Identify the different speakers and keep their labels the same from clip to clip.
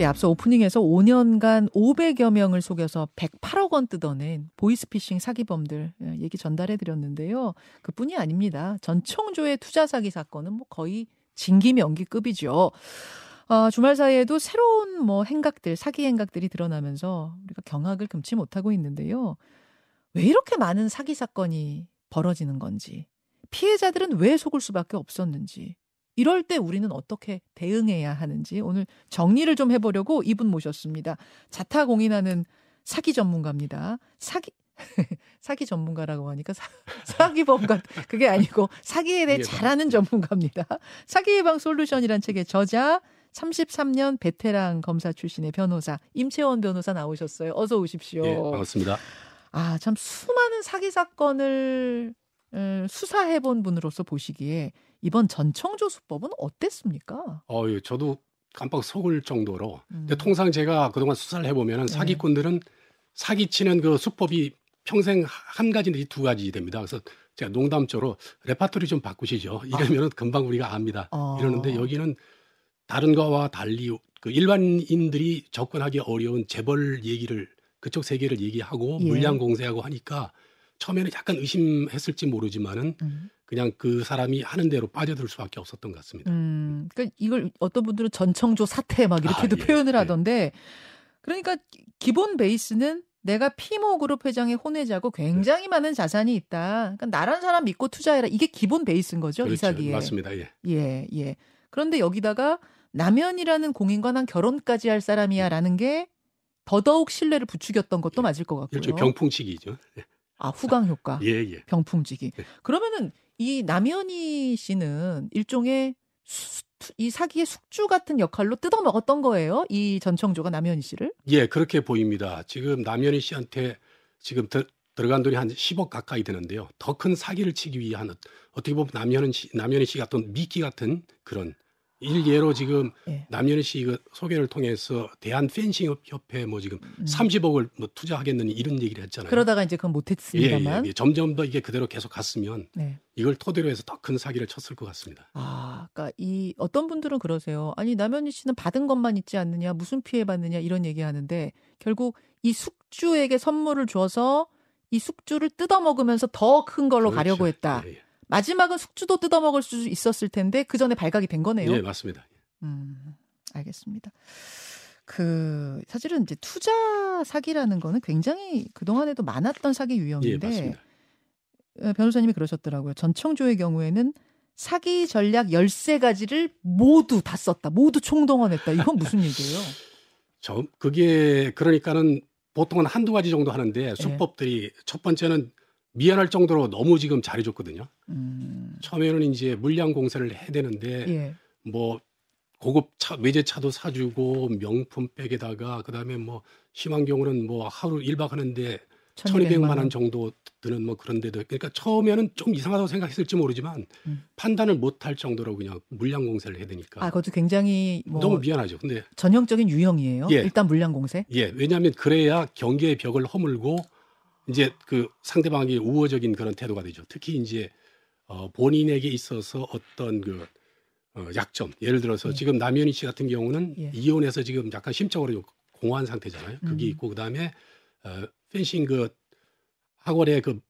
Speaker 1: 예, 앞서 오프닝에서 5년간 500여 명을 속여서 108억 원 뜯어낸 보이스피싱 사기범들 예, 얘기 전달해 드렸는데요. 그뿐이 아닙니다. 전청조의 투자 사기 사건은 뭐 거의 진기 명기급이죠. 어, 주말 사이에도 새로운 뭐 행각들, 사기 행각들이 드러나면서 우리가 경악을 금치 못하고 있는데요. 왜 이렇게 많은 사기 사건이 벌어지는 건지, 피해자들은 왜 속을 수밖에 없었는지, 이럴 때 우리는 어떻게 대응해야 하는지 오늘 정리를 좀 해보려고 이분 모셨습니다. 자타 공인하는 사기 전문가입니다. 사기 사기 전문가라고 하니까 사, 사기범가 그게 아니고 사기에 대해 잘하는 전문가입니다. 사기 예방 솔루션이란 책의 저자 33년 베테랑 검사 출신의 변호사 임채원 변호사 나오셨어요. 어서 오십시오.
Speaker 2: 예, 반갑습니다.
Speaker 1: 아, 참 수많은 사기 사건을 수사해 본 분으로서 보시기에 이번 전청조 수법은 어땠습니까?
Speaker 2: 어, 예, 저도 깜빡 속을 정도로. 음. 근데 통상 제가 그동안 수사를 해보면 네. 사기꾼들은 사기치는 그 수법이 평생 한 가지 내지 두 가지 됩니다. 그래서 제가 농담적으로 레파토리 좀 바꾸시죠. 이러면 은 아. 금방 우리가 압니다. 어. 이러는데 여기는 다른 거와 달리 그 일반인들이 접근하기 어려운 재벌 얘기를 그쪽 세계를 얘기하고 예. 물량 공세하고 하니까 처음에는 약간 의심했을지 모르지만은 음. 그냥 그 사람이 하는 대로 빠져들 수밖에 없었던 것 같습니다.
Speaker 1: 음, 그러니까 이걸 어떤 분들은 전청조 사태 막 이렇게도 아, 예, 표현을 예. 하던데 그러니까 기본 베이스는 내가 피모 그룹 회장의 혼외자고 굉장히 네. 많은 자산이 있다. 그러니까 나란 사람 믿고 투자해라. 이게 기본 베이스인 거죠, 그렇죠. 이사기에.
Speaker 2: 맞습니다. 예.
Speaker 1: 예, 예. 그런데 여기다가 남현이라는 공인과 난 결혼까지 할 사람이야라는 게 더더욱 신뢰를 부추겼던 것도 예. 맞을 것 같고요.
Speaker 2: 그렇죠. 병풍치기죠.
Speaker 1: 예. 아, 후광 효과.
Speaker 2: 예, 예.
Speaker 1: 병풍지기. 예. 그러면은 이 남현희 씨는 일종의 수, 이 사기의 숙주 같은 역할로 뜯어 먹었던 거예요. 이 전청조가 남현희 씨를?
Speaker 2: 예, 그렇게 보입니다. 지금 남현희 씨한테 지금 더, 들어간 돈이 한 10억 가까이 되는데요. 더 큰 사기를 치기 위한 어떻게 보면 남현희 씨, 남현희 씨 같은 미끼 같은 그런 일예로 지금 예. 남현희 씨그 소개를 통해서 대한 펜싱 협회 뭐 지금 음. 30억을 뭐 투자하겠느니 이런 얘기를 했잖아요.
Speaker 1: 그러다가 이제 그건 못했습니다만
Speaker 2: 예, 예, 예. 점점 더 이게 그대로 계속 갔으면 네. 이걸 토대로 해서 더 큰 사기를 쳤을 것 같습니다.
Speaker 1: 아, 그러니까 이 어떤 분들은 그러세요. 아니 남현희 씨는 받은 것만 있지 않느냐, 무슨 피해 받느냐 이런 얘기하는데 결국 이 숙주에게 선물을 줘서 이 숙주를 뜯어 먹으면서 더 큰 걸로 그렇죠. 가려고 했다. 예, 예. 마지막은 숙주도 뜯어먹을 수 있었을 텐데 그 전에 발각이 된 거네요.
Speaker 2: 네, 맞습니다.
Speaker 1: 음, 알겠습니다. 그 사실은 이제 투자 사기라는 거는 굉장히 그 동안에도 많았던 사기 유형인데 예, 어, 변호사님이 그러셨더라고요. 전청조의 경우에는 사기 전략 13가지를 모두 다 썼다. 모두 총동원했다. 이건 무슨 얘기예요?
Speaker 2: 저 그게 그러니까는 보통은 한두 가지 정도 하는데 예. 수법들이 네. 첫 번째는 미안할 정도로 너무 지금 잘해줬거든요. 음. 처음에는 이제 물량 공세를 해야 되는데 예. 뭐 고급 차 외제차도 사주고 명품 백에다가 그다음에 뭐 심한 경우는 뭐 하루 일박 하는데 천이백만 원 정도 드는 뭐 그런 데도 그러니까 처음에는 좀 이상하다고 생각했을지 모르지만 음. 판단을 못할 정도로 그냥 물량 공세를 해야 되니까.
Speaker 1: 아, 그것도 굉장히 뭐
Speaker 2: 너무 미안하죠. 근데
Speaker 1: 전형적인 유형이에요. 예. 일단 물량 공세.
Speaker 2: 예. 왜냐하면 그래야 경계의 벽을 허물고 이제 그 상대방에게 우호적인 그런 태도가 되죠. 특히 이제 어, 본인에게 있어서 어떤 그 어, 약점, 예를 들어서 예. 지금 남현희 씨 같은 경우는 예. 이혼해서 지금 약간 심적으로 공허한 상태잖아요. 그게 음. 있고 그 다음에 어, 펜싱 그 학원의 그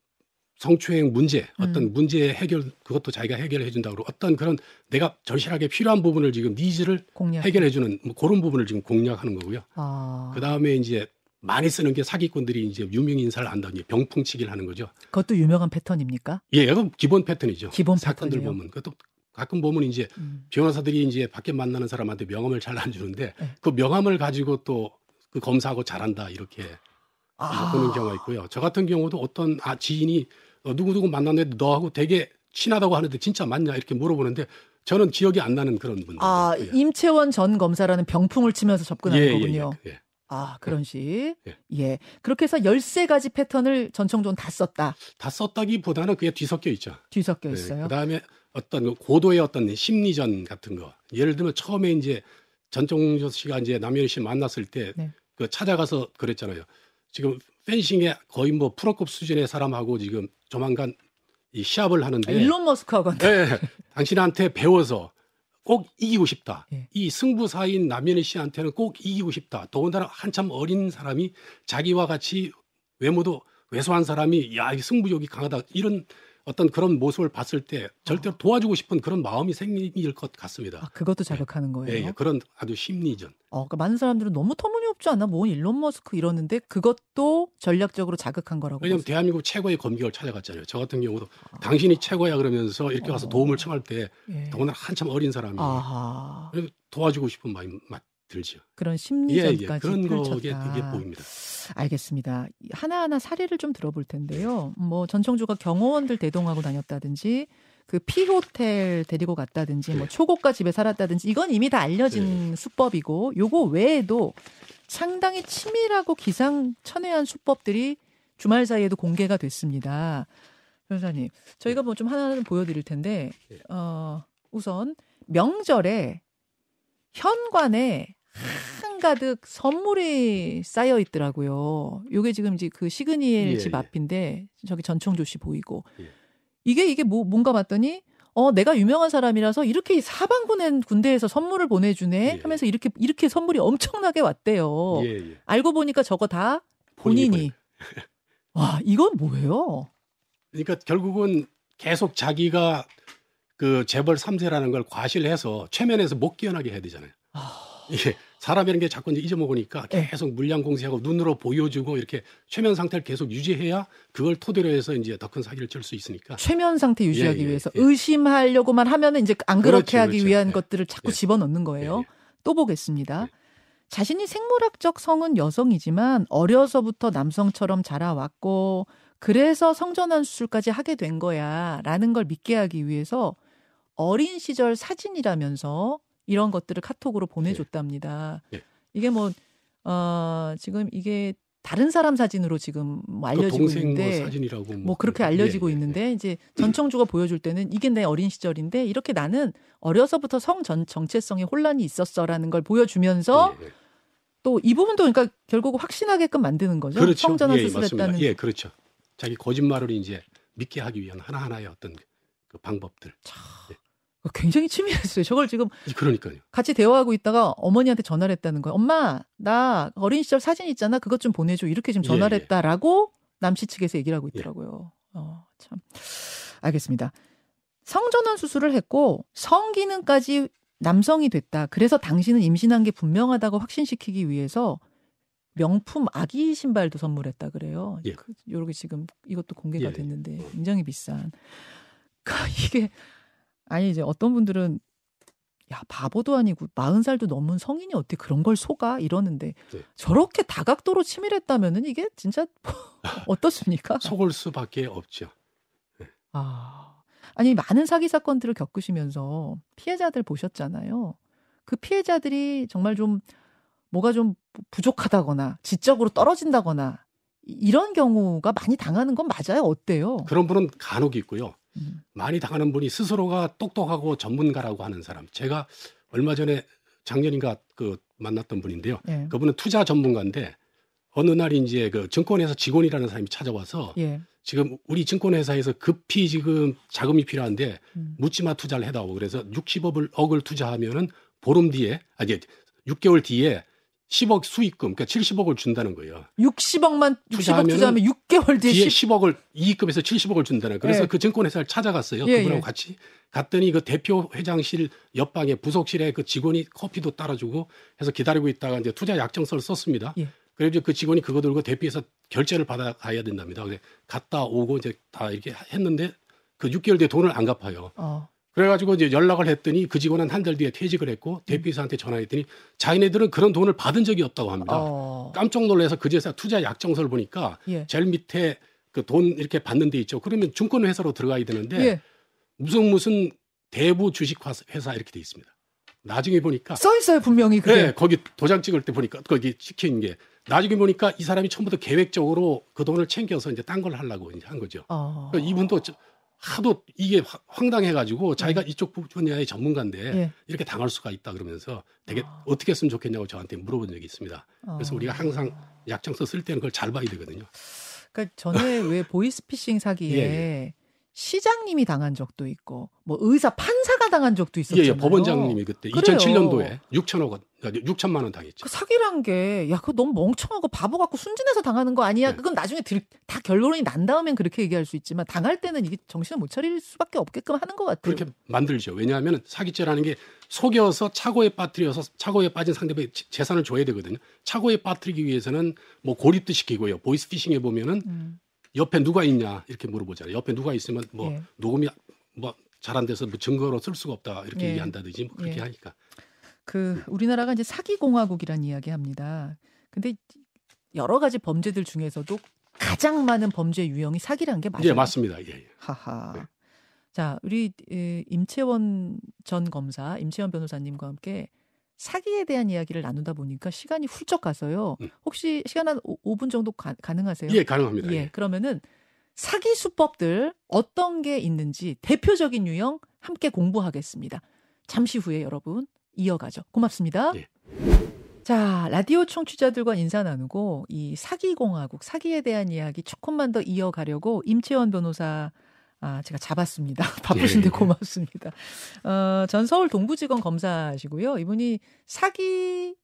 Speaker 2: 성추행 문제, 어떤 음. 문제 해결 그것도 자기가 해결해 준다고 어떤 그런 내가 절실하게 필요한 부분을 지금 needs를 해결해 주는 뭐 그런 부분을 지금 공략하는 거고요. 아. 그 다음에 이제 많이 쓰는 게 사기꾼들이 이제 유명 인사를 안다니 병풍치기를 하는 거죠.
Speaker 1: 그것도 유명한 패턴입니까?
Speaker 2: 예, 이건 기본 패턴이죠.
Speaker 1: 기본
Speaker 2: 사건들
Speaker 1: 패턴이요?
Speaker 2: 보면 그것도 가끔 보면 이제 음. 변호사들이 이제 밖에 만나는 사람한테 명함을 잘 안 주는데 네. 그 명함을 가지고 또 그 검사하고 잘한다 이렇게 아. 보는 경우가 있고요. 저 같은 경우도 어떤 아 지인이 어, 누구 누구 만났는데 너하고 되게 친하다고 하는데 진짜 맞냐 이렇게 물어보는데 저는 기억이 안 나는 그런 분들.
Speaker 1: 아 예. 임채원 전 검사라는 병풍을 치면서 접근하는
Speaker 2: 예,
Speaker 1: 거군요.
Speaker 2: 예, 예.
Speaker 1: 아, 그런 식. 예. 예. 그렇게 해서 13가지 패턴을 전청조는 다 썼다.
Speaker 2: 다 썼다기보다는 그게 뒤섞여 있죠.
Speaker 1: 뒤섞여 네. 있어요.
Speaker 2: 그다음에 어떤 그 고도의 어떤 심리전 같은 거. 예를 들면 처음에 이제 전청조 씨가 이제 남현희 씨 만났을 때그 네. 그 찾아가서 그랬잖아요. 지금 펜싱에 거의 뭐 프로급 수준의 사람하고 지금 조만간 이 시합을 하는데
Speaker 1: 아, 일론 머스크하고
Speaker 2: 네, 당신한테 배워서 꼭 이기고 싶다.
Speaker 1: 예.
Speaker 2: 이 승부사인 남현희 씨한테는 꼭 이기고 싶다. 더군다나 한참 어린 사람이 자기와 같이 외모도 왜소한 사람이 야, 이 승부욕이 강하다. 이런 어떤 그런 모습을 봤을 때 절대로 도와주고 싶은 그런 마음이 생길 것 같습니다.
Speaker 1: 아, 그것도 자극하는 거예요.
Speaker 2: 예, 예, 그런 아주 심리전.
Speaker 1: 어, 그러니까 많은 사람들은 너무 터무니없지 않아? 뭐 일론 머스크 이러는데 그것도 전략적으로 자극한 거라고.
Speaker 2: 왜냐하면
Speaker 1: 보세요.
Speaker 2: 대한민국 최고의 검객을 찾아갔잖아요. 저 같은 경우도 당신이 최고야 그러면서 이렇게 와서
Speaker 1: 어.
Speaker 2: 도움을 청할 때
Speaker 1: 예.
Speaker 2: 더구나 한참 어린 사람이 도와주고 싶은 마음이 막 들죠.
Speaker 1: 그런
Speaker 2: 예,
Speaker 1: 심리전까지
Speaker 2: 예. 그런
Speaker 1: 펼쳤다.
Speaker 2: 거게 그게 보입니다.
Speaker 1: 알겠습니다. 하나하나 사례를 좀 들어볼 텐데요. 뭐 전청주가 경호원들 대동하고 다녔다든지 그 피호텔 데리고 갔다든지 뭐
Speaker 2: 네.
Speaker 1: 초고가 집에 살았다든지 이건 이미 다 알려진 수법이고 요거 외에도 상당히 치밀하고 기상천외한 수법들이 주말 사이에도 공개가 됐습니다. 변호사님, 저희가 뭐 좀 하나는 보여드릴 텐데
Speaker 2: 네.
Speaker 1: 어, 우선 명절에 현관에 한가득 선물이 쌓여 있더라고요. 요게 지금 이제 그 시그니엘
Speaker 2: 예,
Speaker 1: 집
Speaker 2: 예.
Speaker 1: 앞인데 저기 전청조 씨 보이고
Speaker 2: 예.
Speaker 1: 이게 이게 뭐 뭔가 봤더니 어 내가 유명한 사람이라서 이렇게 사방군의 군대에서 선물을 보내주네
Speaker 2: 예.
Speaker 1: 하면서 이렇게 이렇게 선물이 엄청나게 왔대요. 알고 보니까 저거 다 본인이 와 이건 뭐예요?
Speaker 2: 그러니까 결국은 계속 자기가 그 재벌 3세라는 걸 과실해서 최면에서 못 깨어나게 해야 되잖아요.
Speaker 1: 아,
Speaker 2: 이게 사람이라는 게 자꾸 이제 잊어먹으니까
Speaker 1: 네.
Speaker 2: 계속 물량 공세하고 눈으로 보여주고 이렇게 최면 상태를 계속 유지해야 그걸 토대로 해서 이제 더 큰 사기를 칠 수 있으니까.
Speaker 1: 최면 상태 유지하기
Speaker 2: 예, 예,
Speaker 1: 위해서
Speaker 2: 예.
Speaker 1: 의심하려고만 하면은 이제 안 그렇게
Speaker 2: 그렇죠,
Speaker 1: 하기
Speaker 2: 그렇죠.
Speaker 1: 위한
Speaker 2: 예.
Speaker 1: 것들을 자꾸
Speaker 2: 예.
Speaker 1: 집어넣는 거예요.
Speaker 2: 예, 예.
Speaker 1: 또 보겠습니다.
Speaker 2: 예.
Speaker 1: 자신이 생물학적 성은 여성이지만 어려서부터 남성처럼 자라왔고 그래서 성전환 수술까지 하게 된 거야라는 걸 믿게 하기 위해서 어린 시절 사진이라면서 이런 것들을 카톡으로 보내줬답니다.
Speaker 2: 예.
Speaker 1: 이게 뭐 어, 지금 이게 다른 사람 사진으로 지금
Speaker 2: 뭐그
Speaker 1: 알려지고
Speaker 2: 동생
Speaker 1: 있는데
Speaker 2: 뭐 뭐,
Speaker 1: 뭐 그렇게
Speaker 2: 예,
Speaker 1: 알려지고
Speaker 2: 예, 예.
Speaker 1: 있는데 이제 전청주가 보여줄 때는 이게 내 어린 시절인데 이렇게 나는 어려서부터 성 전 정체성에 혼란이 있었어라는 걸 보여주면서
Speaker 2: 예, 예.
Speaker 1: 또이 부분도 그러니까 결국 확신하게끔 만드는 거죠.
Speaker 2: 그렇죠.
Speaker 1: 성전환
Speaker 2: 예,
Speaker 1: 수술 했다는
Speaker 2: 맞습니다. 예, 그렇죠. 자기 거짓말을 이제 믿게 하기 위한 하나하나의 어떤 그 방법들.
Speaker 1: 굉장히 치밀했어요. 저걸 지금
Speaker 2: 그러니까요.
Speaker 1: 같이 대화하고 있다가 어머니한테 전화를 했다는 거예요. 엄마, 나 어린 시절 사진 있잖아. 그것 좀 보내줘. 이렇게 지금 전화를
Speaker 2: 예, 예.
Speaker 1: 했다라고 남씨 측에서 얘기를 하고 있더라고요. 어, 참. 알겠습니다. 성전환 수술을 했고 성기능까지 남성이 됐다. 그래서 당신은 임신한 게 분명하다고 확신시키기 위해서 명품 아기 신발도 선물했다 그래요.
Speaker 2: 예.
Speaker 1: 그, 요렇게 지금 이것도 공개가
Speaker 2: 예, 예.
Speaker 1: 됐는데 굉장히 비싼. 그러니까 이게 아니 이제 어떤 분들은 야 바보도 아니고 마흔 살도 넘은 성인이 어떻게 그런 걸 속아 이러는데
Speaker 2: 네.
Speaker 1: 저렇게 다각도로 치밀했다면은 이게 진짜 어떻습니까?
Speaker 2: 속을 수밖에 없죠.
Speaker 1: 아 아니 많은 사기 사건들을 겪으시면서 피해자들 보셨잖아요. 그 피해자들이 정말 좀 뭐가 좀 부족하다거나 지적으로 떨어진다거나 이- 이런 경우가 많이 당하는 건 맞아요. 어때요?
Speaker 2: 그런 분은 간혹 있고요.
Speaker 1: 음.
Speaker 2: 많이 당하는 분이 스스로가 똑똑하고 전문가라고 하는 사람. 제가 얼마 전에 작년인가 그 만났던 분인데요.
Speaker 1: 예.
Speaker 2: 그분은 투자 전문가인데 어느 날 이제 그 증권회사 직원이라는 사람이 찾아와서
Speaker 1: 예.
Speaker 2: 지금 우리 증권회사에서 급히 지금 자금이 필요한데
Speaker 1: 음.
Speaker 2: 묻지마 투자를 해다오. 그래서 60억을 억을 투자하면은 보름 뒤에 아니 6개월 뒤에 10억 수익금 그러니까 70억을 준다는 거예요.
Speaker 1: 60억만 60억
Speaker 2: 투자하면은
Speaker 1: 투자하면 6개월 뒤에
Speaker 2: 뒤에
Speaker 1: 10
Speaker 2: 10 억을 이익금에서 70억을 준다는 거예요. 그래서
Speaker 1: 예.
Speaker 2: 그 증권회사를 찾아갔어요.
Speaker 1: 예,
Speaker 2: 그분하고
Speaker 1: 예.
Speaker 2: 같이 갔더니 그 대표 회장실 옆방에 부속실에 그 직원이 커피도 따라주고 해서 기다리고 있다가 이제 투자 약정서를 썼습니다.
Speaker 1: 예.
Speaker 2: 그래서 그 직원이 그거 들고 대피해서 결제를 받아 가야 된답니다. 그래서 갔다 오고 이제 다 이렇게 했는데 그 6개월 뒤에 돈을 안 갚아요.
Speaker 1: 어.
Speaker 2: 그래가지고 이제 연락을 했더니 그 직원은 한 달 뒤에 퇴직을 했고 대표이사한테 전화했더니 자기네들은 그런 돈을 받은 적이 없다고 합니다.
Speaker 1: 어.
Speaker 2: 깜짝 놀라서 그제서 투자 약정서를 보니까
Speaker 1: 예.
Speaker 2: 제일 밑에 그 돈 이렇게 받는 데 있죠. 그러면 증권회사로 들어가야 되는데
Speaker 1: 예.
Speaker 2: 무슨 무슨 대부 주식 회사 이렇게 돼 있습니다. 나중에 보니까
Speaker 1: 써 있어요, 분명히 그게.
Speaker 2: 네, 거기 도장 찍을 때 보니까 거기 찍힌 게 나중에 보니까 이 사람이 처음부터 계획적으로 그 돈을 챙겨서 이제 딴 걸 하려고 이제 한 거죠.
Speaker 1: 어.
Speaker 2: 그러니까 이분도 저- 하도 이게 화- 황당해가지고 자기가 이쪽 분야의 전문가인데
Speaker 1: 예.
Speaker 2: 이렇게 당할 수가 있다 그러면서 되게
Speaker 1: 아.
Speaker 2: 어떻게 했으면 좋겠냐고 저한테 물어본 적이 있습니다. 그래서
Speaker 1: 어.
Speaker 2: 우리가 항상 약정서 쓸 때는 그걸 잘 봐야 되거든요.
Speaker 1: 그러니까 전에 왜 보이스피싱 사기에
Speaker 2: 예,
Speaker 1: 시장님이 당한 적도 있고 뭐 의사 판사가 당한 적도
Speaker 2: 예,
Speaker 1: 있었잖아요.
Speaker 2: 예, 법원장님이 그때
Speaker 1: 그래요.
Speaker 2: 2007년도에 6천억 원, 6천만 원 당했죠.
Speaker 1: 그 사기란 게, 야, 그거 너무 멍청하고 바보 같고 순진해서 당하는 거 아니야?
Speaker 2: 네.
Speaker 1: 그건 나중에 들, 다 결론이 난 다음엔 그렇게 얘기할 수 있지만, 당할 때는 이게 정신을 못 차릴 수밖에 없게끔 하는 것 같아요.
Speaker 2: 그렇게 만들죠. 왜냐하면 사기죄라는 게 속여서 차고에 빠뜨려서 차고에 빠진 상대방의 재- 재산을 줘야 되거든요. 차고에 빠뜨리기 위해서는 뭐 고립도 시키고요. 보이스피싱에 보면은
Speaker 1: 음,
Speaker 2: 옆에 누가 있냐 이렇게 물어보잖아요. 옆에 누가 있으면 뭐
Speaker 1: 예.
Speaker 2: 녹음이 뭐 잘 안 돼서 뭐 증거로 쓸 수가 없다 이렇게
Speaker 1: 예.
Speaker 2: 얘기한다든지 뭐 그렇게
Speaker 1: 예.
Speaker 2: 하니까
Speaker 1: 그, 우리나라가 이제 사기 공화국이란 이야기 합니다. 근데 여러 가지 범죄들 중에서도 가장 많은 범죄 유형이 사기란 게 맞아요.
Speaker 2: 예 맞습니다. 예, 예.
Speaker 1: 하하.
Speaker 2: 네.
Speaker 1: 자, 우리 에, 임채원 전 검사, 임채원 변호사님과 함께 사기에 대한 이야기를 나누다 보니까 시간이 훌쩍 가서요.
Speaker 2: 음.
Speaker 1: 혹시 시간 한 5, 분 정도 가, 가능하세요?
Speaker 2: 예 가능합니다.
Speaker 1: 예,
Speaker 2: 예.
Speaker 1: 그러면은 사기 수법들 어떤 게 있는지 대표적인 유형 함께 공부하겠습니다. 잠시 후에 여러분 이어가죠. 고맙습니다.
Speaker 2: 예.
Speaker 1: 자, 라디오 청취자들과 인사 나누고 이 사기 공화국, 사기에 대한 이야기 조금만 더 이어가려고 임채원 변호사 아, 제가 잡았습니다. 바쁘신데
Speaker 2: 예.
Speaker 1: 고맙습니다. 어, 전 서울 동부지검 검사시고요. 이분이 사기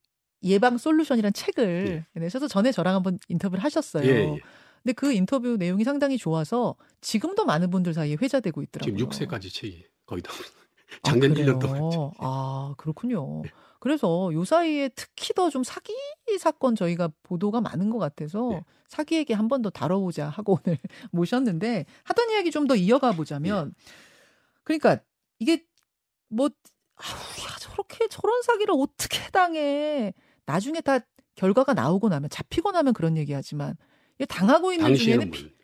Speaker 1: 예방 솔루션이란 책을 내셔서 전에 저랑 한번 인터뷰를 하셨어요.
Speaker 2: 예, 예.
Speaker 1: 근데 그 인터뷰 내용이 상당히 좋아서 지금도 많은 분들 사이에 회자되고 있더라고요.
Speaker 2: 지금 6세까지 책이 거의 다
Speaker 1: 아,
Speaker 2: 작년
Speaker 1: 그래요?
Speaker 2: 1년 동안
Speaker 1: 아, 그렇군요.
Speaker 2: 네.
Speaker 1: 그래서 요 사이에 특히 더 좀 사기 사건 저희가 보도가 많은 것 같아서
Speaker 2: 네.
Speaker 1: 사기 얘기 한 번 더 다뤄보자 하고 오늘 모셨는데 하던 이야기 좀 더 이어가 보자면 그러니까 이게 뭐 아우 야 저렇게 저런 사기를 어떻게 당해 나중에 다 결과가 나오고 나면 잡히고 나면 그런 얘기하지만 당하고 있는 중에는
Speaker 2: 뭐
Speaker 1: 피-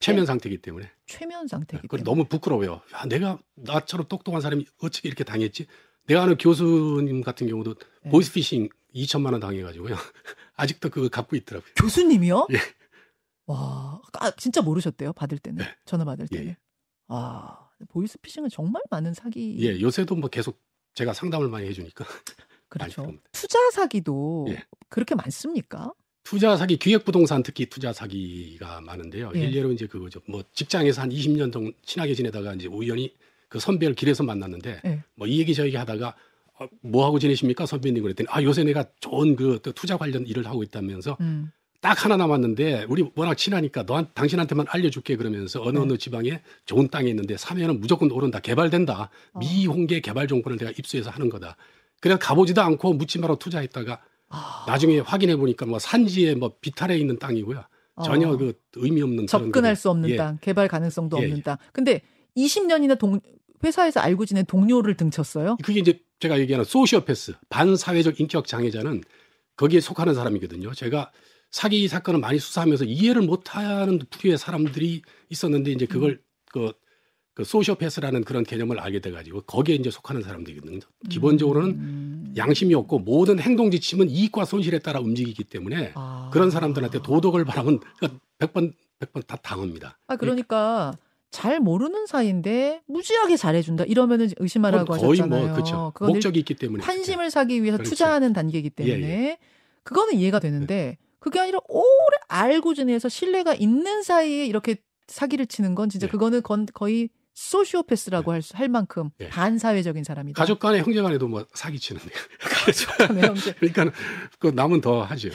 Speaker 2: 최면 상태이기 때문에
Speaker 1: 최면 상태이기
Speaker 2: 그걸
Speaker 1: 때문에
Speaker 2: 너무 부끄러워요. 야, 내가 나처럼 똑똑한 사람이 어떻게 이렇게 당했지? 내가 아는 교수님 같은 경우도
Speaker 1: 네.
Speaker 2: 보이스피싱 2천만 원 당해가지고요. 아직도 그거 갖고 있더라고요.
Speaker 1: 교수님이요?
Speaker 2: 예.
Speaker 1: 와, 아, 진짜 모르셨대요? 받을 때는
Speaker 2: 네.
Speaker 1: 전화 받을
Speaker 2: 예,
Speaker 1: 때는.
Speaker 2: 예.
Speaker 1: 아, 보이스피싱은 정말 많은 사기.
Speaker 2: 예, 요새도 뭐 계속 제가 상담을 많이 해주니까
Speaker 1: 그렇죠. 투자 사기도
Speaker 2: 예.
Speaker 1: 그렇게 많습니까?
Speaker 2: 투자 사기, 기획 부동산 특히 투자 사기가 많은데요.
Speaker 1: 예.
Speaker 2: 일례로 이제 그거죠. 뭐 직장에서 한 20년 동안 친하게 지내다가 이제 우연히 그 선배를 길에서 만났는데
Speaker 1: 예.
Speaker 2: 뭐이 얘기 저 얘기 하다가 어, 뭐 하고 지내십니까 선배님 그랬더니 아 요새 내가 좋은 그또 투자 관련 일을 하고 있다면서
Speaker 1: 음.
Speaker 2: 딱 하나 남았는데 우리 워낙 친하니까 너한 당신한테만 알려줄게 그러면서 어느
Speaker 1: 네.
Speaker 2: 어느 지방에 좋은 땅이 있는데 사면은 무조건 오른다 개발된다
Speaker 1: 어.
Speaker 2: 미홍계 개발 정보를 내가 입수해서 하는 거다. 그래서 가보지도 않고 묻지 마라 투자했다가
Speaker 1: 아,
Speaker 2: 나중에 확인해 보니까 뭐 산지에 뭐 비탈에 있는 땅이고요. 전혀
Speaker 1: 어,
Speaker 2: 그 의미 없는
Speaker 1: 접근할 수 없는
Speaker 2: 예.
Speaker 1: 땅, 개발 가능성도
Speaker 2: 예,
Speaker 1: 없는
Speaker 2: 예.
Speaker 1: 땅. 근데 20년이나 동 회사에서 알고 지낸 동료를 등쳤어요.
Speaker 2: 그게 이제 제가 얘기하는 소시오패스 반사회적 인격 장애자는 거기에 속하는 사람이거든요. 제가 사기 사건을 많이 수사하면서 이해를 못하는 부류의 사람들이 있었는데 이제 그걸 그, 그 소시오패스라는 그런 개념을 알게 돼가지고 거기에 이제 속하는 사람들이거든요. 기본적으로는
Speaker 1: 음.
Speaker 2: 양심이 없고 모든 행동 지침은 이익과 손실에 따라 움직이기 때문에
Speaker 1: 아.
Speaker 2: 그런 사람들한테 도덕을 바라면 100번 100번 다 당합니다.
Speaker 1: 아 그러니까 잘 모르는 사이인데 무지하게 잘해준다 이러면은 의심하라고
Speaker 2: 거의
Speaker 1: 하셨잖아요.
Speaker 2: 뭐 그렇죠.
Speaker 1: 그건 일-
Speaker 2: 목적이 있기 때문에
Speaker 1: 환심을 사기 위해서
Speaker 2: 그렇죠.
Speaker 1: 투자하는 단계이기 때문에
Speaker 2: 예, 네.
Speaker 1: 그거는 이해가 되는데 그게 아니라 오래 알고 지내서 신뢰가 있는 사이에 이렇게 사기를 치는 건 진짜
Speaker 2: 네.
Speaker 1: 그거는 건, 거의 소시오패스라고 할, 수- 할 만큼
Speaker 2: 네.
Speaker 1: 반사회적인 사람이다.
Speaker 2: 가족 간에 형제 간에도 뭐 사기 치는데
Speaker 1: 간에 형제.
Speaker 2: 그러니까 그 남은 더 하죠.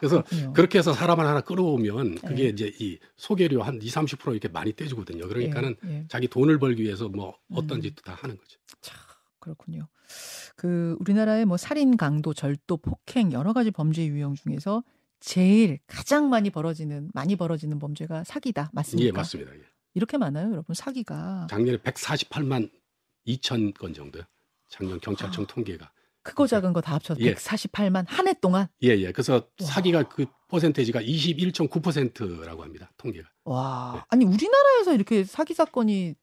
Speaker 2: 그래서
Speaker 1: 그렇군요.
Speaker 2: 그렇게 해서 사람을 하나 끌어오면 그게
Speaker 1: 네.
Speaker 2: 이제 이 소개료 한 2, 30% 이렇게 많이 떼주거든요. 그러니까는
Speaker 1: 예, 예.
Speaker 2: 자기 돈을 벌기 위해서 뭐 어떤
Speaker 1: 음.
Speaker 2: 짓도 다 하는 거죠.
Speaker 1: 참 그렇군요. 그 우리나라의 뭐 살인, 강도, 절도, 폭행 여러 가지 범죄 유형 중에서 제일 가장 많이 벌어지는 많이 벌어지는 범죄가 사기다. 맞습니까?
Speaker 2: 예, 맞습니다. 예.
Speaker 1: 이렇게 많아요, 여러분. 사기가
Speaker 2: 작년에 148만 2천 건 정도요. 작년 경찰청
Speaker 1: 아.
Speaker 2: 통계가.
Speaker 1: 크고 작은 거 다 합쳐서
Speaker 2: 예.
Speaker 1: 148만 한 해 동안
Speaker 2: 예, 예. 그래서 사기가 그 퍼센테이지가 21.9%라고 합니다. 통계가.
Speaker 1: 와.
Speaker 2: 네.
Speaker 1: 아니 우리나라에서 이렇게 사기 사건이